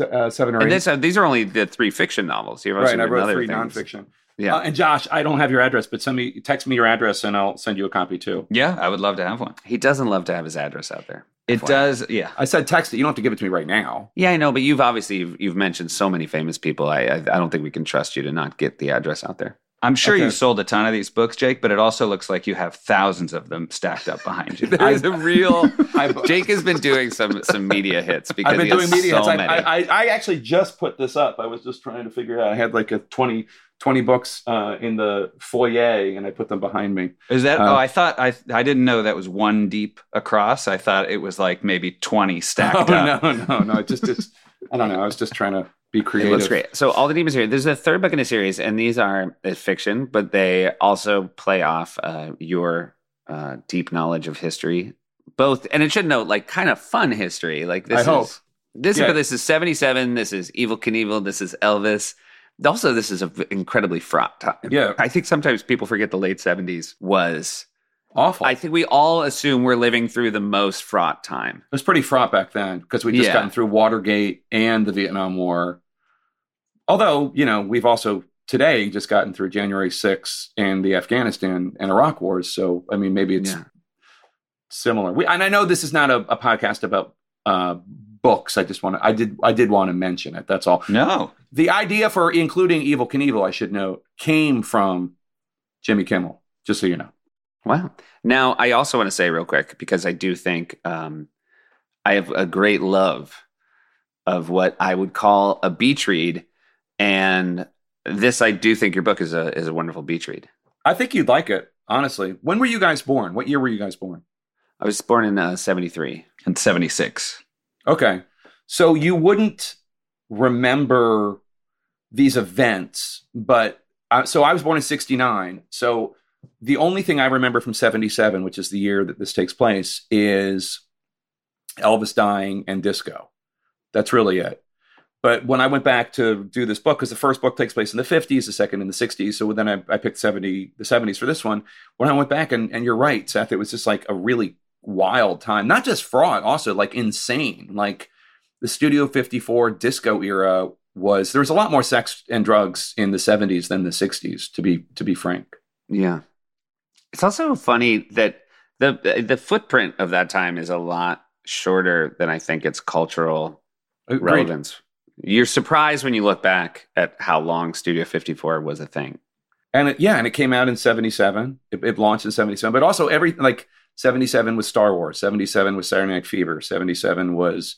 uh, seven or And eight. this, uh, these are only the three fiction novels. You've also right, I wrote three things. nonfiction. Yeah. Uh, and Josh, I don't have your address, but send me text me your address and I'll send you a copy too. Yeah, I would love to have one. he doesn't love to have his address out there. It FYI. does. Yeah. I said text it. You don't have to give it to me right now. Yeah, I know, but you've obviously you've, you've mentioned so many famous people. I, I I don't think we can trust you to not get the address out there. I'm sure Okay. you sold a ton of these books, Jake, but it also looks like you have thousands of them stacked up behind you. There's a real. I've, Jake has been doing some some media hits because I've been doing media so hits. I. I, I, actually just put this up. I was just trying to figure out. I had like a 20, 20 books uh, in the foyer and I put them behind me. Is that? Uh, oh, I thought I I didn't know that was one deep across. I thought it was like maybe twenty stacked oh, up. no, no, no. It just, it's, I don't know. I was just trying to be it creative. looks great. So all the demons here. There's a third book in the series, and these are uh, fiction, but they also play off uh, your uh, deep knowledge of history. Both, and it should note like kind of fun history. Like this I is hope. this Yeah. is this is 77. This is Evel Knievel. This is Elvis. Also, this is an incredibly fraught time. Yeah. I think sometimes people forget the late 70s was Awful. I think we all assume we're living through the most fraught time. It was pretty fraught back then because we just Yeah. gotten through Watergate and the Vietnam War. Although, you know, we've also today just gotten through January 6th and the Afghanistan and Iraq wars. So, I mean, maybe it's Yeah. similar. We, and I know this is not a, a podcast about uh, books. I just want to, I did, I did want to mention it. That's all. No. The idea for including Evel Knievel, I should note, came from Jimmy Kimmel, just so you know. Wow. Now, I also want to say real quick because I do think um, I have a great love of what I would call a beach read, and this I do think your book is a is a wonderful beach read. I think you'd like it, honestly. When were you guys born? What year were you guys born? I was born in uh, '73. And seventy six. Okay. So you wouldn't remember these events, but uh, so I was born in 69. So the only thing I remember from 77, which is the year that this takes place, is Elvis dying and disco. That's really it. But when I went back to do this book, because the first book takes place in the 50s, the second in the 60s. So then I, I picked 70, the 70s for this one. When I went back, and, and you're right, Seth, it was just like a really wild time. Not just fraud, also like insane. Like the Studio 54 disco era was there was a lot more sex and drugs in the 70s than the 60s, to be to be frank. Yeah, it's also funny that the the footprint of that time is a lot shorter than I think its cultural Agreed. relevance. You're surprised when you look back at how long Studio 54 was a thing. And it, yeah, and it came out in 77. It, it launched in 77, but also every like 77 was Star Wars, 77 was Saturday Night Fever, 77 was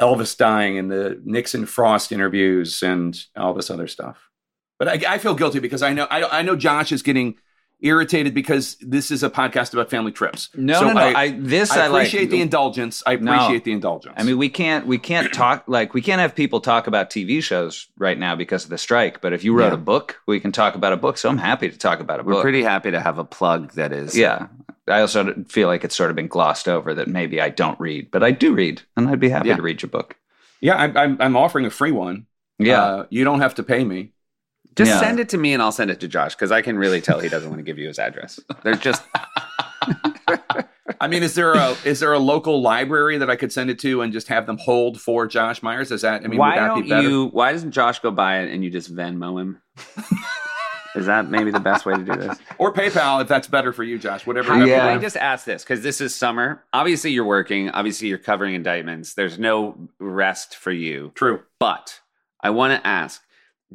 Elvis dying and the Nixon Frost interviews and all this other stuff. But I, I feel guilty because I know I, I know Josh is getting irritated because this is a podcast about family trips. No, So no, no. I, I, this I I, like. appreciate the indulgence. I No. appreciate the indulgence. I mean, we can't we can't talk like we can't have people talk about TV shows right now because of the strike. But if you wrote Yeah. a book, we can talk about a book. So I'm happy to talk about a We're book. pretty happy to have a plug that is. yeah. I also feel like it's sort of been glossed over that maybe I don't read, but I do read, and I'd be happy Yeah. to read your book. yeah, I, I'm, I'm offering a free one. Yeah, Uh, you don't have to pay me. Just Yeah. send it to me and I'll send it to Josh because I can really tell he doesn't want to give you his address. There's just I mean, is there a is there a local library that I could send it to and just have them hold for Josh Meyers? Is that I mean, why would that don't be better? you? Why doesn't Josh go buy it and you just Venmo him? Is that maybe the best way to do this? Or PayPal if that's better for you, Josh. Whatever. How, Yeah. Can I just ask this? Because this is summer. Obviously, you're working. Obviously, you're covering indictments. There's no rest for you. True. But I want to ask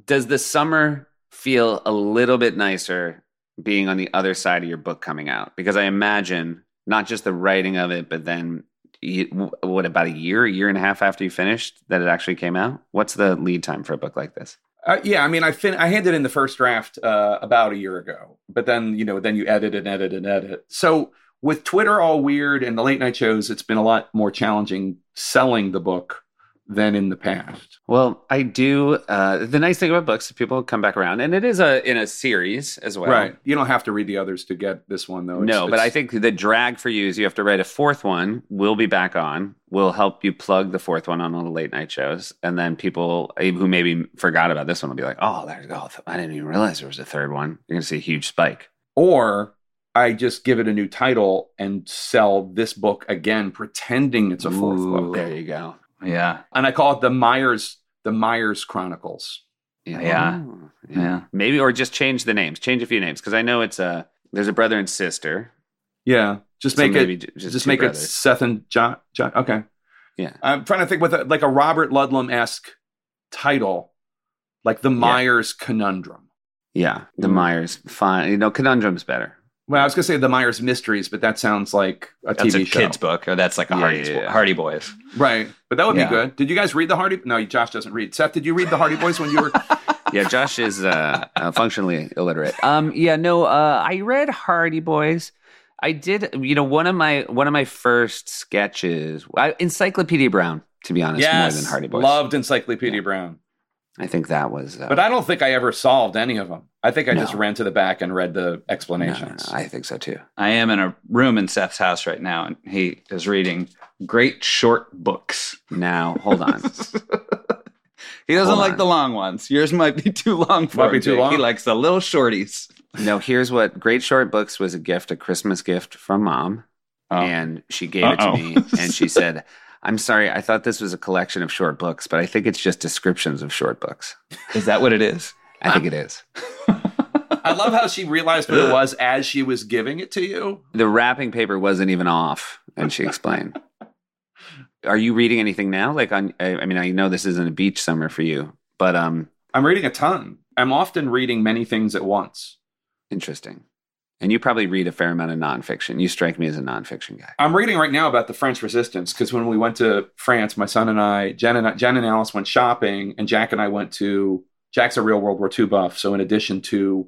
Does the summer feel a little bit nicer being on the other side of your book coming out? Because I imagine not just the writing of it, but then you, what about a year, a year and a half after you finished that it actually came out? What's the lead time for a book like this? Uh, yeah, I mean, I fin- I handed in the first draft uh, about a year ago, but then you know, then you edit and edit and edit. So with Twitter all weird and the late night shows, it's been a lot more challenging selling the book than in the past. Well, I do. Uh, the nice thing about books is people come back around, and it is a in a series as well. right. You don't have to read the others to get this one, though. It's- no, but I think the drag for you is you have to write a fourth one. We'll be back on. We'll help you plug the fourth one on all the late night shows, and then people who maybe forgot about this one will be like, "Oh, there's go! I didn't even realize there was a third one." You're gonna see a huge spike. or I just give it a new title and sell this book again, pretending it's a fourth Ooh, book, There you go. Yeah. and I call it the Meyers the Meyers Chronicles. Yeah. Oh, Yeah. Maybe or just change the names. Change a few names because I know it's a there's a brother and sister. Yeah, just So make it j- just, make brothers. it Seth and John. John. Okay. Yeah. I'm trying to think with a, like a Robert Ludlum esque title, like the Meyers Conundrum. Yeah, the Mm. Meyers. Fine. You know, conundrum's better. Well, I was gonna say the Meyers Mysteries, but that sounds like a That's TV a show, kid's book, or that's like a Yeah, Hardy, yeah, yeah. Hardy Boys. right? But that would Yeah. be good. Did you guys read the Hardy? No, Josh doesn't read. Seth, did you read the Hardy Boys when you were? Yeah, Josh is uh, uh, functionally illiterate. Um, yeah, no, uh, I read Hardy Boys. I did, you know, one of my one of my first sketches, I, Encyclopedia Brown, to be honest, more than Hardy Boys. loved Encyclopedia Yeah. Brown, I think that was, uh, but I don't think I ever solved any of them. I think I just ran to the back and read the no, no, no, explanations. I think so too. I am in a room in Seth's house right now, and he is reading great short books. Now, hold on. he doesn't Hold like on. the long ones. Yours might be too long for Might him. be too long. He likes the little shorties. no, here's what Great Short Books was a gift, a Christmas gift from mom. Oh. and she gave it to me and she said i'm sorry i thought this was a collection of short books but i think it's just descriptions of short books Is that what it is? i think it is I love how she realized what it was as she was giving it to you. the wrapping paper wasn't even off and she explained are you reading anything now like on I, I mean i know this isn't a beach summer for you but um I'm reading a ton. I'm often reading many things at once. interesting and you probably read a fair amount of nonfiction you strike me as a nonfiction guy I'm reading right now about the French Resistance because when we went to France, my son and I, Jen and Jen and Alice went shopping, and Jack and I went to. Jack's a real World War II buff, so in addition to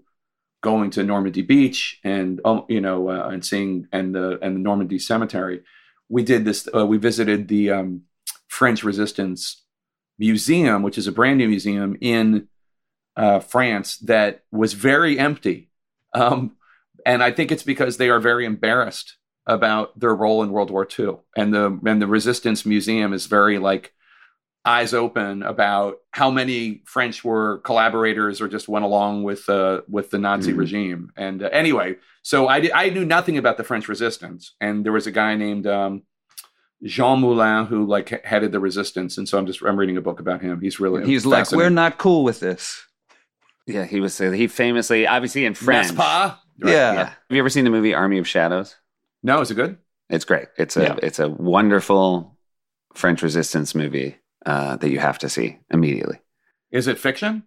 going to Normandy Beach and um, you know uh, and seeing and the and the Normandy Cemetery, we did this. Uh, we visited the um, French Resistance Museum, which is a brand new museum in uh, France that was very empty. Um, and I think it's because they are very embarrassed about their role in World War II, and the and the Resistance Museum is very like eyes open about how many French were collaborators or just went along with uh, with the Nazi Mhm. regime. And uh, anyway, so I did, I knew nothing about the French Resistance, and there was a guy named um, Jean Moulin who like headed the resistance, and so I'm just I'm reading a book about him. He's really He's like, we're not cool with this. yeah he was he famously obviously in France. Pas? Right. Yeah. yeah have you ever seen the movie army of shadows No, is it good? It's great. It's a Yeah. it's a wonderful French resistance movie uh, that you have to see immediately. Is it fiction?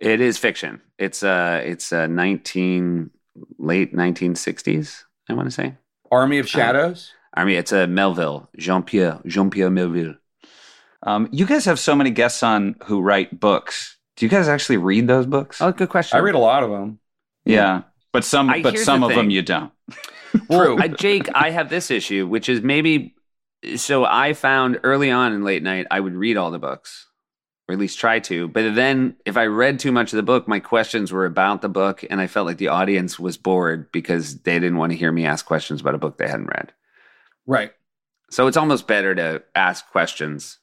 It is fiction. It's uh it's uh nineteen late nineteen sixties. I want to say. Army of Shadows. I mean, it's a Melville Jean Pierre Jean Pierre Melville. Um, you guys have so many guests on who write books. Do you guys actually read those books? Oh, good question. I read a lot of them. yeah, but some, I- but some the of them you don't. Well, I, uh, Jake, I have this issue, which is maybe so I found early on in late night I would read all the books, or at least try to. But then if I read too much of the book, my questions were about the book, and I felt like the audience was bored because they didn't want to hear me ask questions about a book they hadn't read. Right. So it's almost better to ask questions.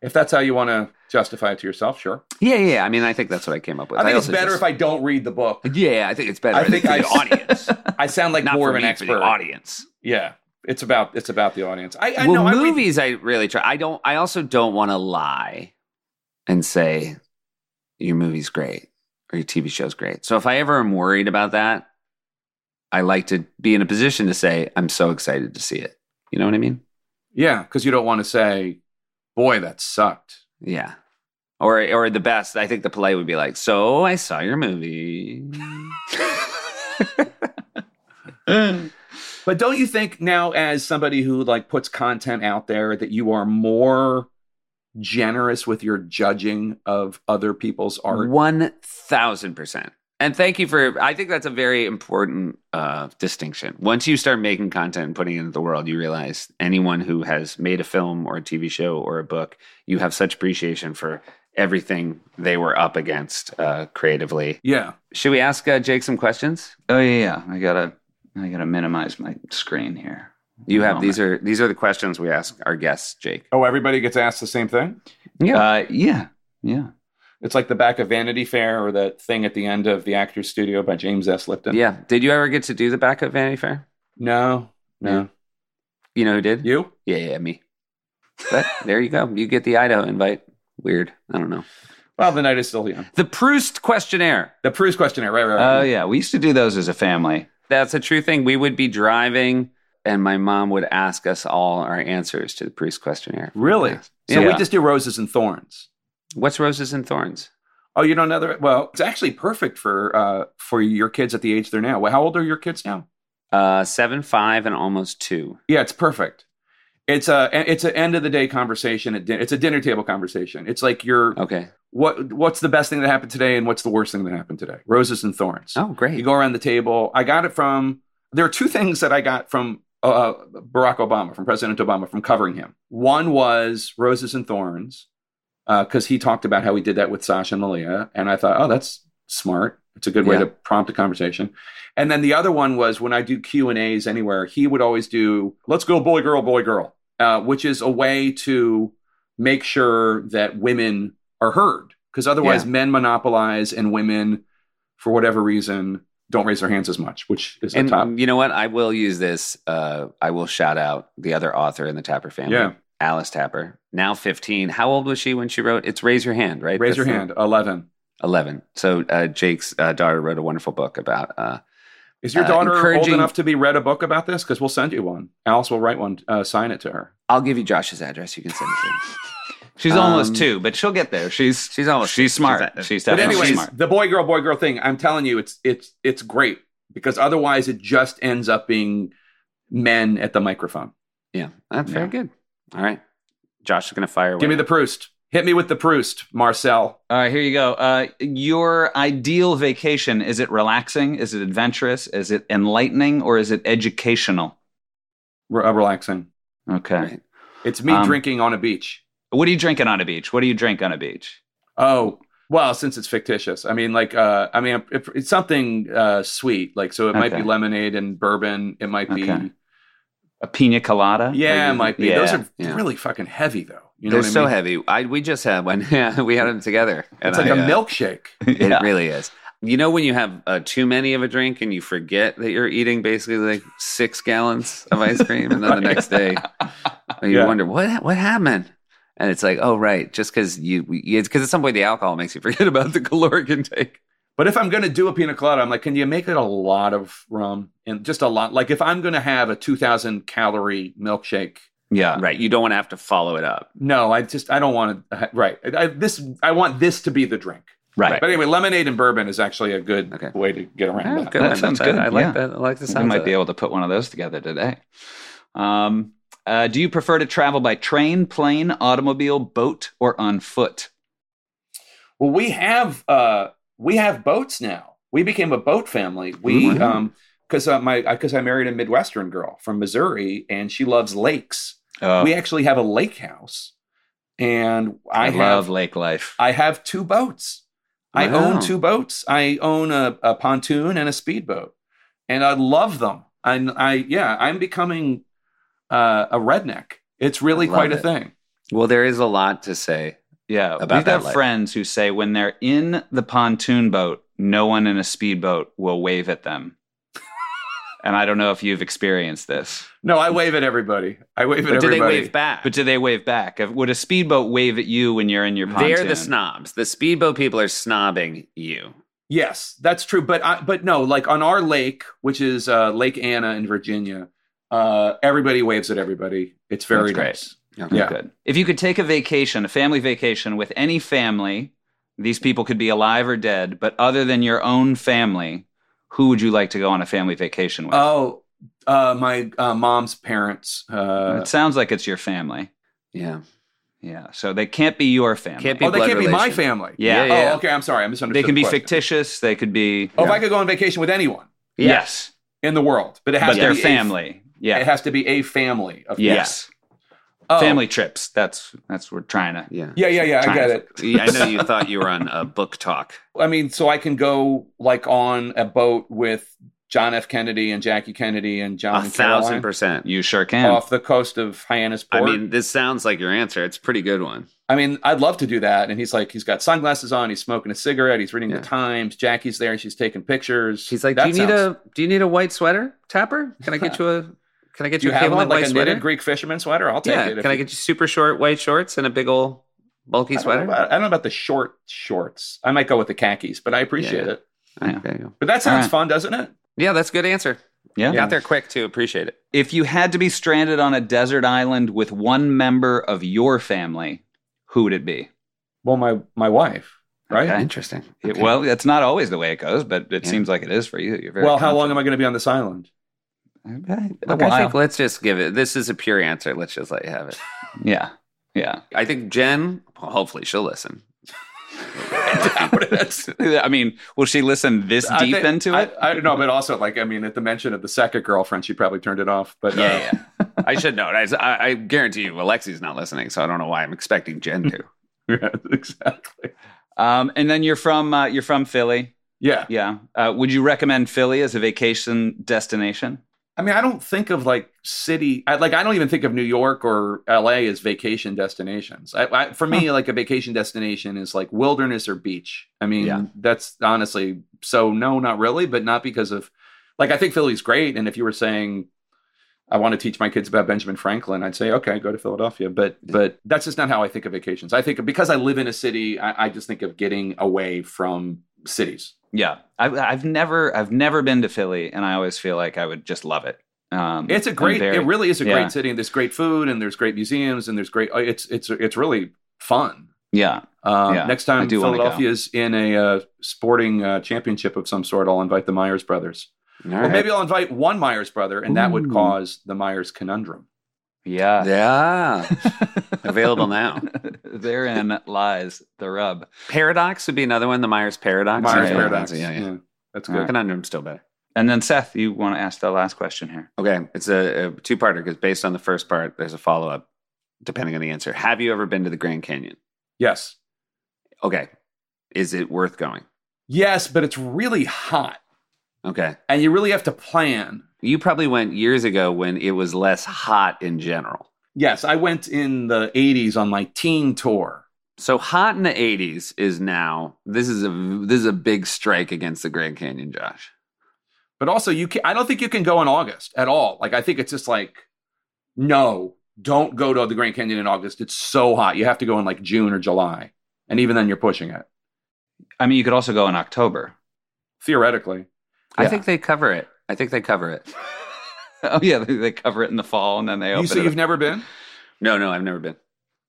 If that's how you want to justify it to yourself, sure. Yeah, yeah. I mean, I think that's what I came up with. I think it's better just- if I don't read the book. Yeah, I think it's better. I think I- the audience, I sound like not more of an me, expert. audience. Yeah, it's about it's about the audience. I, I well, know I read- movies, I really try. I don't. I also don't want to lie and say your movie's great or your TV show's great. So if I ever am worried about that, I like to be in a position to say, I'm so excited to see it. You know what I mean? Yeah, because you don't want to say, "Boy, that sucked." Yeah. Or or the best, I think the polite would be like, So I saw your movie. But don't you think now, as somebody who like puts content out there, that you are more generous with your judging of other people's art? One thousand percent. And thank you for I think that's a very important uh, distinction. Once you start making content and putting it into the world, you realize anyone who has made a film or a TV show or a book, you have such appreciation for everything they were up against uh, creatively. Yeah. Should we ask uh, Jake some questions? Oh yeah, yeah. I gotta, I gotta minimize my screen here. You have Moment. these are these are the questions we ask our guests, Jake. Oh, everybody gets asked the same thing. Uh, yeah, yeah. It's like the back of Vanity Fair or that thing at the end of the Actors Studio by James S. Lipton. Yeah. Did you ever get to do the back of Vanity Fair? No. No. Yeah. You know who did? You? Yeah, yeah, me. But there you go. You get the Idaho invite. Weird. I don't know. Well, the night is still young. The Proust questionnaire. The Proust questionnaire. Right. Right. right. Oh yeah. We used to do those as a family. That's a true thing. We would be driving, and my mom would ask us all our answers to the Proust questionnaire. really? So Yeah. we just do roses and thorns. What's roses and thorns? Oh, you don't know that? Well, it's actually perfect for uh, for your kids at the age they're now. Well, how old are your kids now? Uh, seven, five, and almost two. Yeah, it's perfect. It's a it's an end of the day conversation. At din- it's a dinner table conversation. It's like you're Okay. what what's the best thing that happened today and what's the worst thing that happened today? Roses and thorns. Oh, great. You go around the table. I got it from. There are two things that I got from uh, Barack Obama, from President Obama, from covering him. One was roses and thorns, because he talked about how he did that with Sasha and Malia, and I thought, oh, that's smart. It's a good way Yeah. to prompt a conversation. And then the other one was when I do Q and A's anywhere, he would always do, "Let's go, boy, girl, boy, girl," uh, which is a way to make sure that women are heard, because otherwise Yeah. men monopolize and women, for whatever reason, don't raise their hands as much, which is and a top. you know what? I will use this. Uh, I will shout out the other author in the Tapper family, Yeah. Alice Tapper. Now fifteen. How old was she when she wrote? It's Raise Your Hand, right? Raise That's your the- hand. Eleven. Eleven. So uh, Jake's uh, daughter wrote a wonderful book about. Uh, Is your Uh, daughter old enough to be read a book about this? Because we'll send you one. Alice will write one. Uh, sign it to her. I'll give you Josh's address. You can send it to him. She's Um, almost two, but she'll get there. She's She's almost. she's smart. She's- She's, But definitely anyways, smart. the boy girl boy girl thing. I'm telling you, it's it's it's great because otherwise it just ends up being men at the microphone. Yeah, that's very good. All right, Josh is going to fire. Give me the Proust. Hit me with the Proust, Marcel. All right, here you go. Uh, your ideal vacation is it relaxing? Is it adventurous? Is it enlightening? Or is it educational? Re- uh, relaxing. Okay. It's me Um, drinking on a beach. What are you drinking on a beach? What do you drink on a beach? Oh, well, since it's fictitious, I mean, like, uh, I mean, if it's something uh, sweet, like, so it might be lemonade and bourbon. It might be, A pina colada? yeah, it might be. Yeah. Those are yeah. really fucking heavy, though. You know They're what I so mean? heavy. I we just had one. Yeah, we had them together. It's like I, a uh, milkshake. It Yeah. really is. You know when you have uh, too many of a drink and you forget that you're eating basically like six gallons of ice cream, and then the next day you Yeah. wonder what what happened. And it's like, oh right, just because you, you it's because at some point the alcohol makes you forget about the caloric intake. But if I'm going to do a pina colada, I'm like, can you make it a lot of rum and just a lot? Like if I'm going to have a 2,000 calorie milkshake, Yeah. Right, you don't want to have to follow it up. no, I just I don't want to. Right, I, this I want this to be the drink. Right. But anyway, lemonade and bourbon is actually a good Okay. way to get around Yeah, that. good That sounds good. I like Yeah. that. I like the I sound. we might be able to put one of those together today. Um, uh, do you prefer to travel by train, plane, automobile, boat, or on foot? Well, we have uh we have boats now. We became a boat family. We Mhm. um because uh, my because I married a Midwestern girl from Missouri and she loves lakes. Oh, We actually have a lake house, and I, I, have love lake life. I have two boats. I own two boats. I own a, a pontoon and a speedboat, and I love them. I, I yeah, I'm becoming uh, a redneck. It's really quite a thing. Well, there is a lot to say. Yeah, about we've got life. friends who say when they're in the pontoon boat, no one in a speedboat will wave at them. And I don't know if you've experienced this, No, I wave at everybody. I wave at But do they everybody. wave back? but do they wave back? Would a speedboat wave at you when you're in your pontoon? They're the snobs. The speedboat people are snobbing you. Yes, that's true. But I, but no, like on our lake, which is uh, Lake Anna in Virginia, uh, everybody waves at everybody. It's very That's great. nice. Okay. Yeah. Good. If you could take a vacation, a family vacation with any family, these people could be alive or dead, but other than your own family, who would you like to go on a family vacation with? Oh, uh, my uh, mom's parents. Uh, it sounds like it's your family. Yeah. Yeah. So they can't be your family. Can't be oh, they can't be my family. Yeah. Yeah, yeah. Oh, okay. I'm sorry. I misunderstood. They can the be question. fictitious. They could be. Oh, if I could go on vacation with anyone Yes. in the world, but it has But to their be a- family. Yeah. it has to be a family of yes. Oh. Family trips. That's that's what we're trying to. Yeah. Yeah, yeah, yeah. I get to- it. Yeah, I know you thought you were on a book talk. I mean, so I can go like on a boat with John F. Kennedy and Jackie Kennedy and John A and thousand Caroline percent. You sure can. off the coast of Hyannis I mean, this sounds like your answer. It's a pretty good one. I mean, I'd love to do that. And he's like, he's got sunglasses on, he's smoking a cigarette, he's reading Yeah. the Times. Jackie's there, and she's taking pictures. He's like, That "Do you need a Do you need a white sweater, Tapper? Can I get you a Can I get you, you a have cable one like white a sweater? knitted Greek fisherman sweater? I'll take yeah. it. if Can I you- get you super short white shorts and a big old bulky I don't, sweater? about, I don't know about the short shorts. I might go with the khakis, but I appreciate Yeah. it. Okay, there. But that sounds right. fun, doesn't it? Yeah, that's a good answer. yeah. Got there quick too. Appreciate it. If you had to be stranded on a desert island with one member of your family, who would it be? Well, my my wife, right? Okay. Interesting. It- well, that's not always the way it goes, but it Yeah. seems like it is for you. You're very Well, how long am I going to be on this island? Confident. Look, A I while. think let's just give it. This is a pure answer. Let's just let you have it. yeah, yeah. I think Jen. Well, hopefully, she'll listen. I mean, will she listen this I deep think- into it? I, I don't know, but also like I mean, at the mention of the second girlfriend, she probably turned it off. But uh, Yeah, yeah. I should know. I, I guarantee you, Alexi's not listening, so I don't know why I'm expecting Jen to. yeah, exactly. um, and then you're from uh, you're from Philly. Yeah, Yeah. Uh, would you recommend Philly as a vacation destination? I mean, I don't think of like city. I, like I don't even think of New York or L.A. as vacation destinations. I, I, for me, like a vacation destination is like wilderness or beach. I mean, Yeah. that's honestly so no, not really, but not because of like I think Philly's great. And if you were saying I want to teach my kids about Benjamin Franklin, I'd say okay, go to Philadelphia. But but that's just not how I think of vacations. I think because I live in a city, I, I just think of getting away from cities. Yeah, I've I've never I've never been to Philly, and I always feel like I would just love it. Um, It's a great. very- it really is a yeah. great city, and there's great food, and there's great museums, and there's great. uh, It's it's it's really fun. yeah. Um, Yeah, next time Philadelphia is in a uh, sporting uh, championship of some sort, I'll invite the Meyers brothers. All Or right. maybe I'll invite one Meyers brother, and that would cause the Meyers conundrum. Yeah. Yeah. Available now. Therein lies the rub. Paradox would be another one. The Meyers paradox. Meyers yeah, paradox. Yeah, yeah. that's All good. right. Conundrum's still better. And then Seth, you want to ask the last question here? Okay, it's a, a two-parter because based on the first part, there's a follow-up depending on the answer. Have you ever been to the Grand Canyon? Yes, Okay, is it worth going? yes, but it's really hot, Okay, and you really have to plan. You probably went years ago when it was less hot in general. Yes, I went in the '80s on my teen tour. So hot in the 80s is now this is a this is a big strike against the Grand Canyon, Josh. But also, you can. I don't think you can go in August at all. Like, I think it's just like, no, don't go to the Grand Canyon in August. It's so hot. You have to go in like June or July, and even then, you're pushing it. I mean, you could also go in October. Theoretically, I Yeah. think they cover it. I think they cover it. oh yeah, they, they cover it in the fall and then they you open say it. you've up. never been. No, no, I've never been.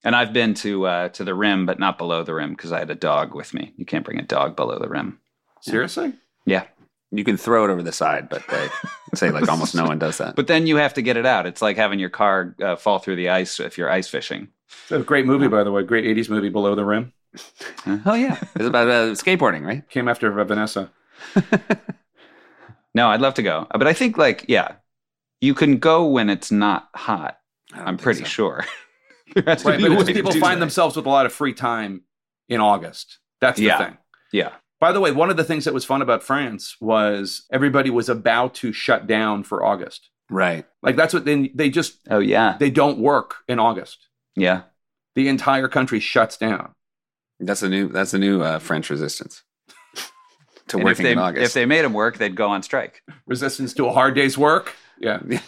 And I've been to uh, to the rim, but not below the rim because I had a dog with me. You can't bring a dog below the rim. Seriously? Yeah, You can throw it over the side, but they say like almost no one does that. but then you have to get it out. It's like having your car uh, fall through the ice if you're ice fishing. It's a great movie, by the way. Great '80s movie, Below the Rim. oh yeah, it's about uh, skateboarding, right? Came after Vanessa. No, I'd love to go, but I think like yeah, you can go when it's not hot. I don't I'm pretty so. sure. There has Right, be but a it's way to people find that. themselves with a lot of free time in August. That's the Yeah. thing. Yeah, By the way, one of the things that was fun about France was everybody was about to shut down for August. Right. Like that's what they they just oh yeah, they don't work in August. yeah. The entire country shuts down. That's a new. That's a new uh, French resistance to And if working they in August. if they made them work, they'd go on strike. Resistance to a hard day's work. Yeah.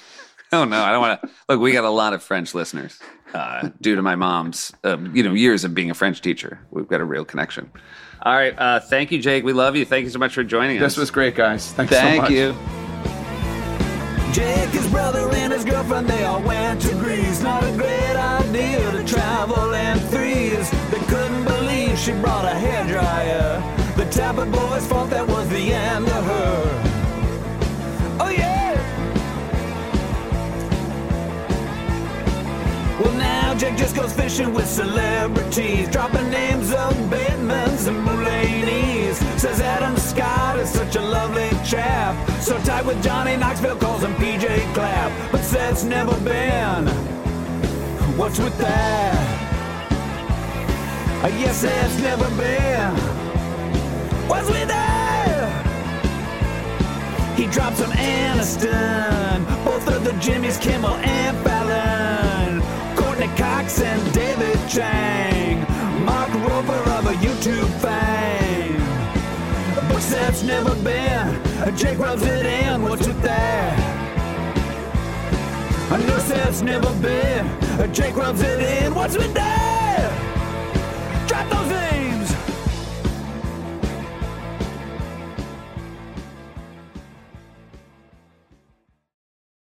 Oh no, I don't want to. Look, we got a lot of French listeners uh, due to my mom's, uh, you know, years of being a French teacher. We've got a real connection. All right. Uh, thank you, Jake. We love you. Thank you so much for joining us. This was great, guys. Thanks so Thank much. you. Jake, his brother, and his girlfriend, they all went to Greece. Not a great idea to travel in threes. They couldn't believe she brought a hairdryer. The Tapper boys thought that was the end of her. Oh, yeah! Well, now Jack just goes fishing with celebrities, dropping names of Batemans and Mulaney's. Says Adam Scott is such a lovely chap, so tight with Johnny Knoxville, calls him PJ Clapp, but says never been. What's with that? I guess that's never been. What's with that? He dropped some Aniston, both of the Jimmys, Kimmel and Fallon, Courteney Cox and David Chang, Mark Rober of a YouTube fame. But that's never been. Jake rubs it in. What's with that? I know that's never been. Jake rubs it in. What's with that?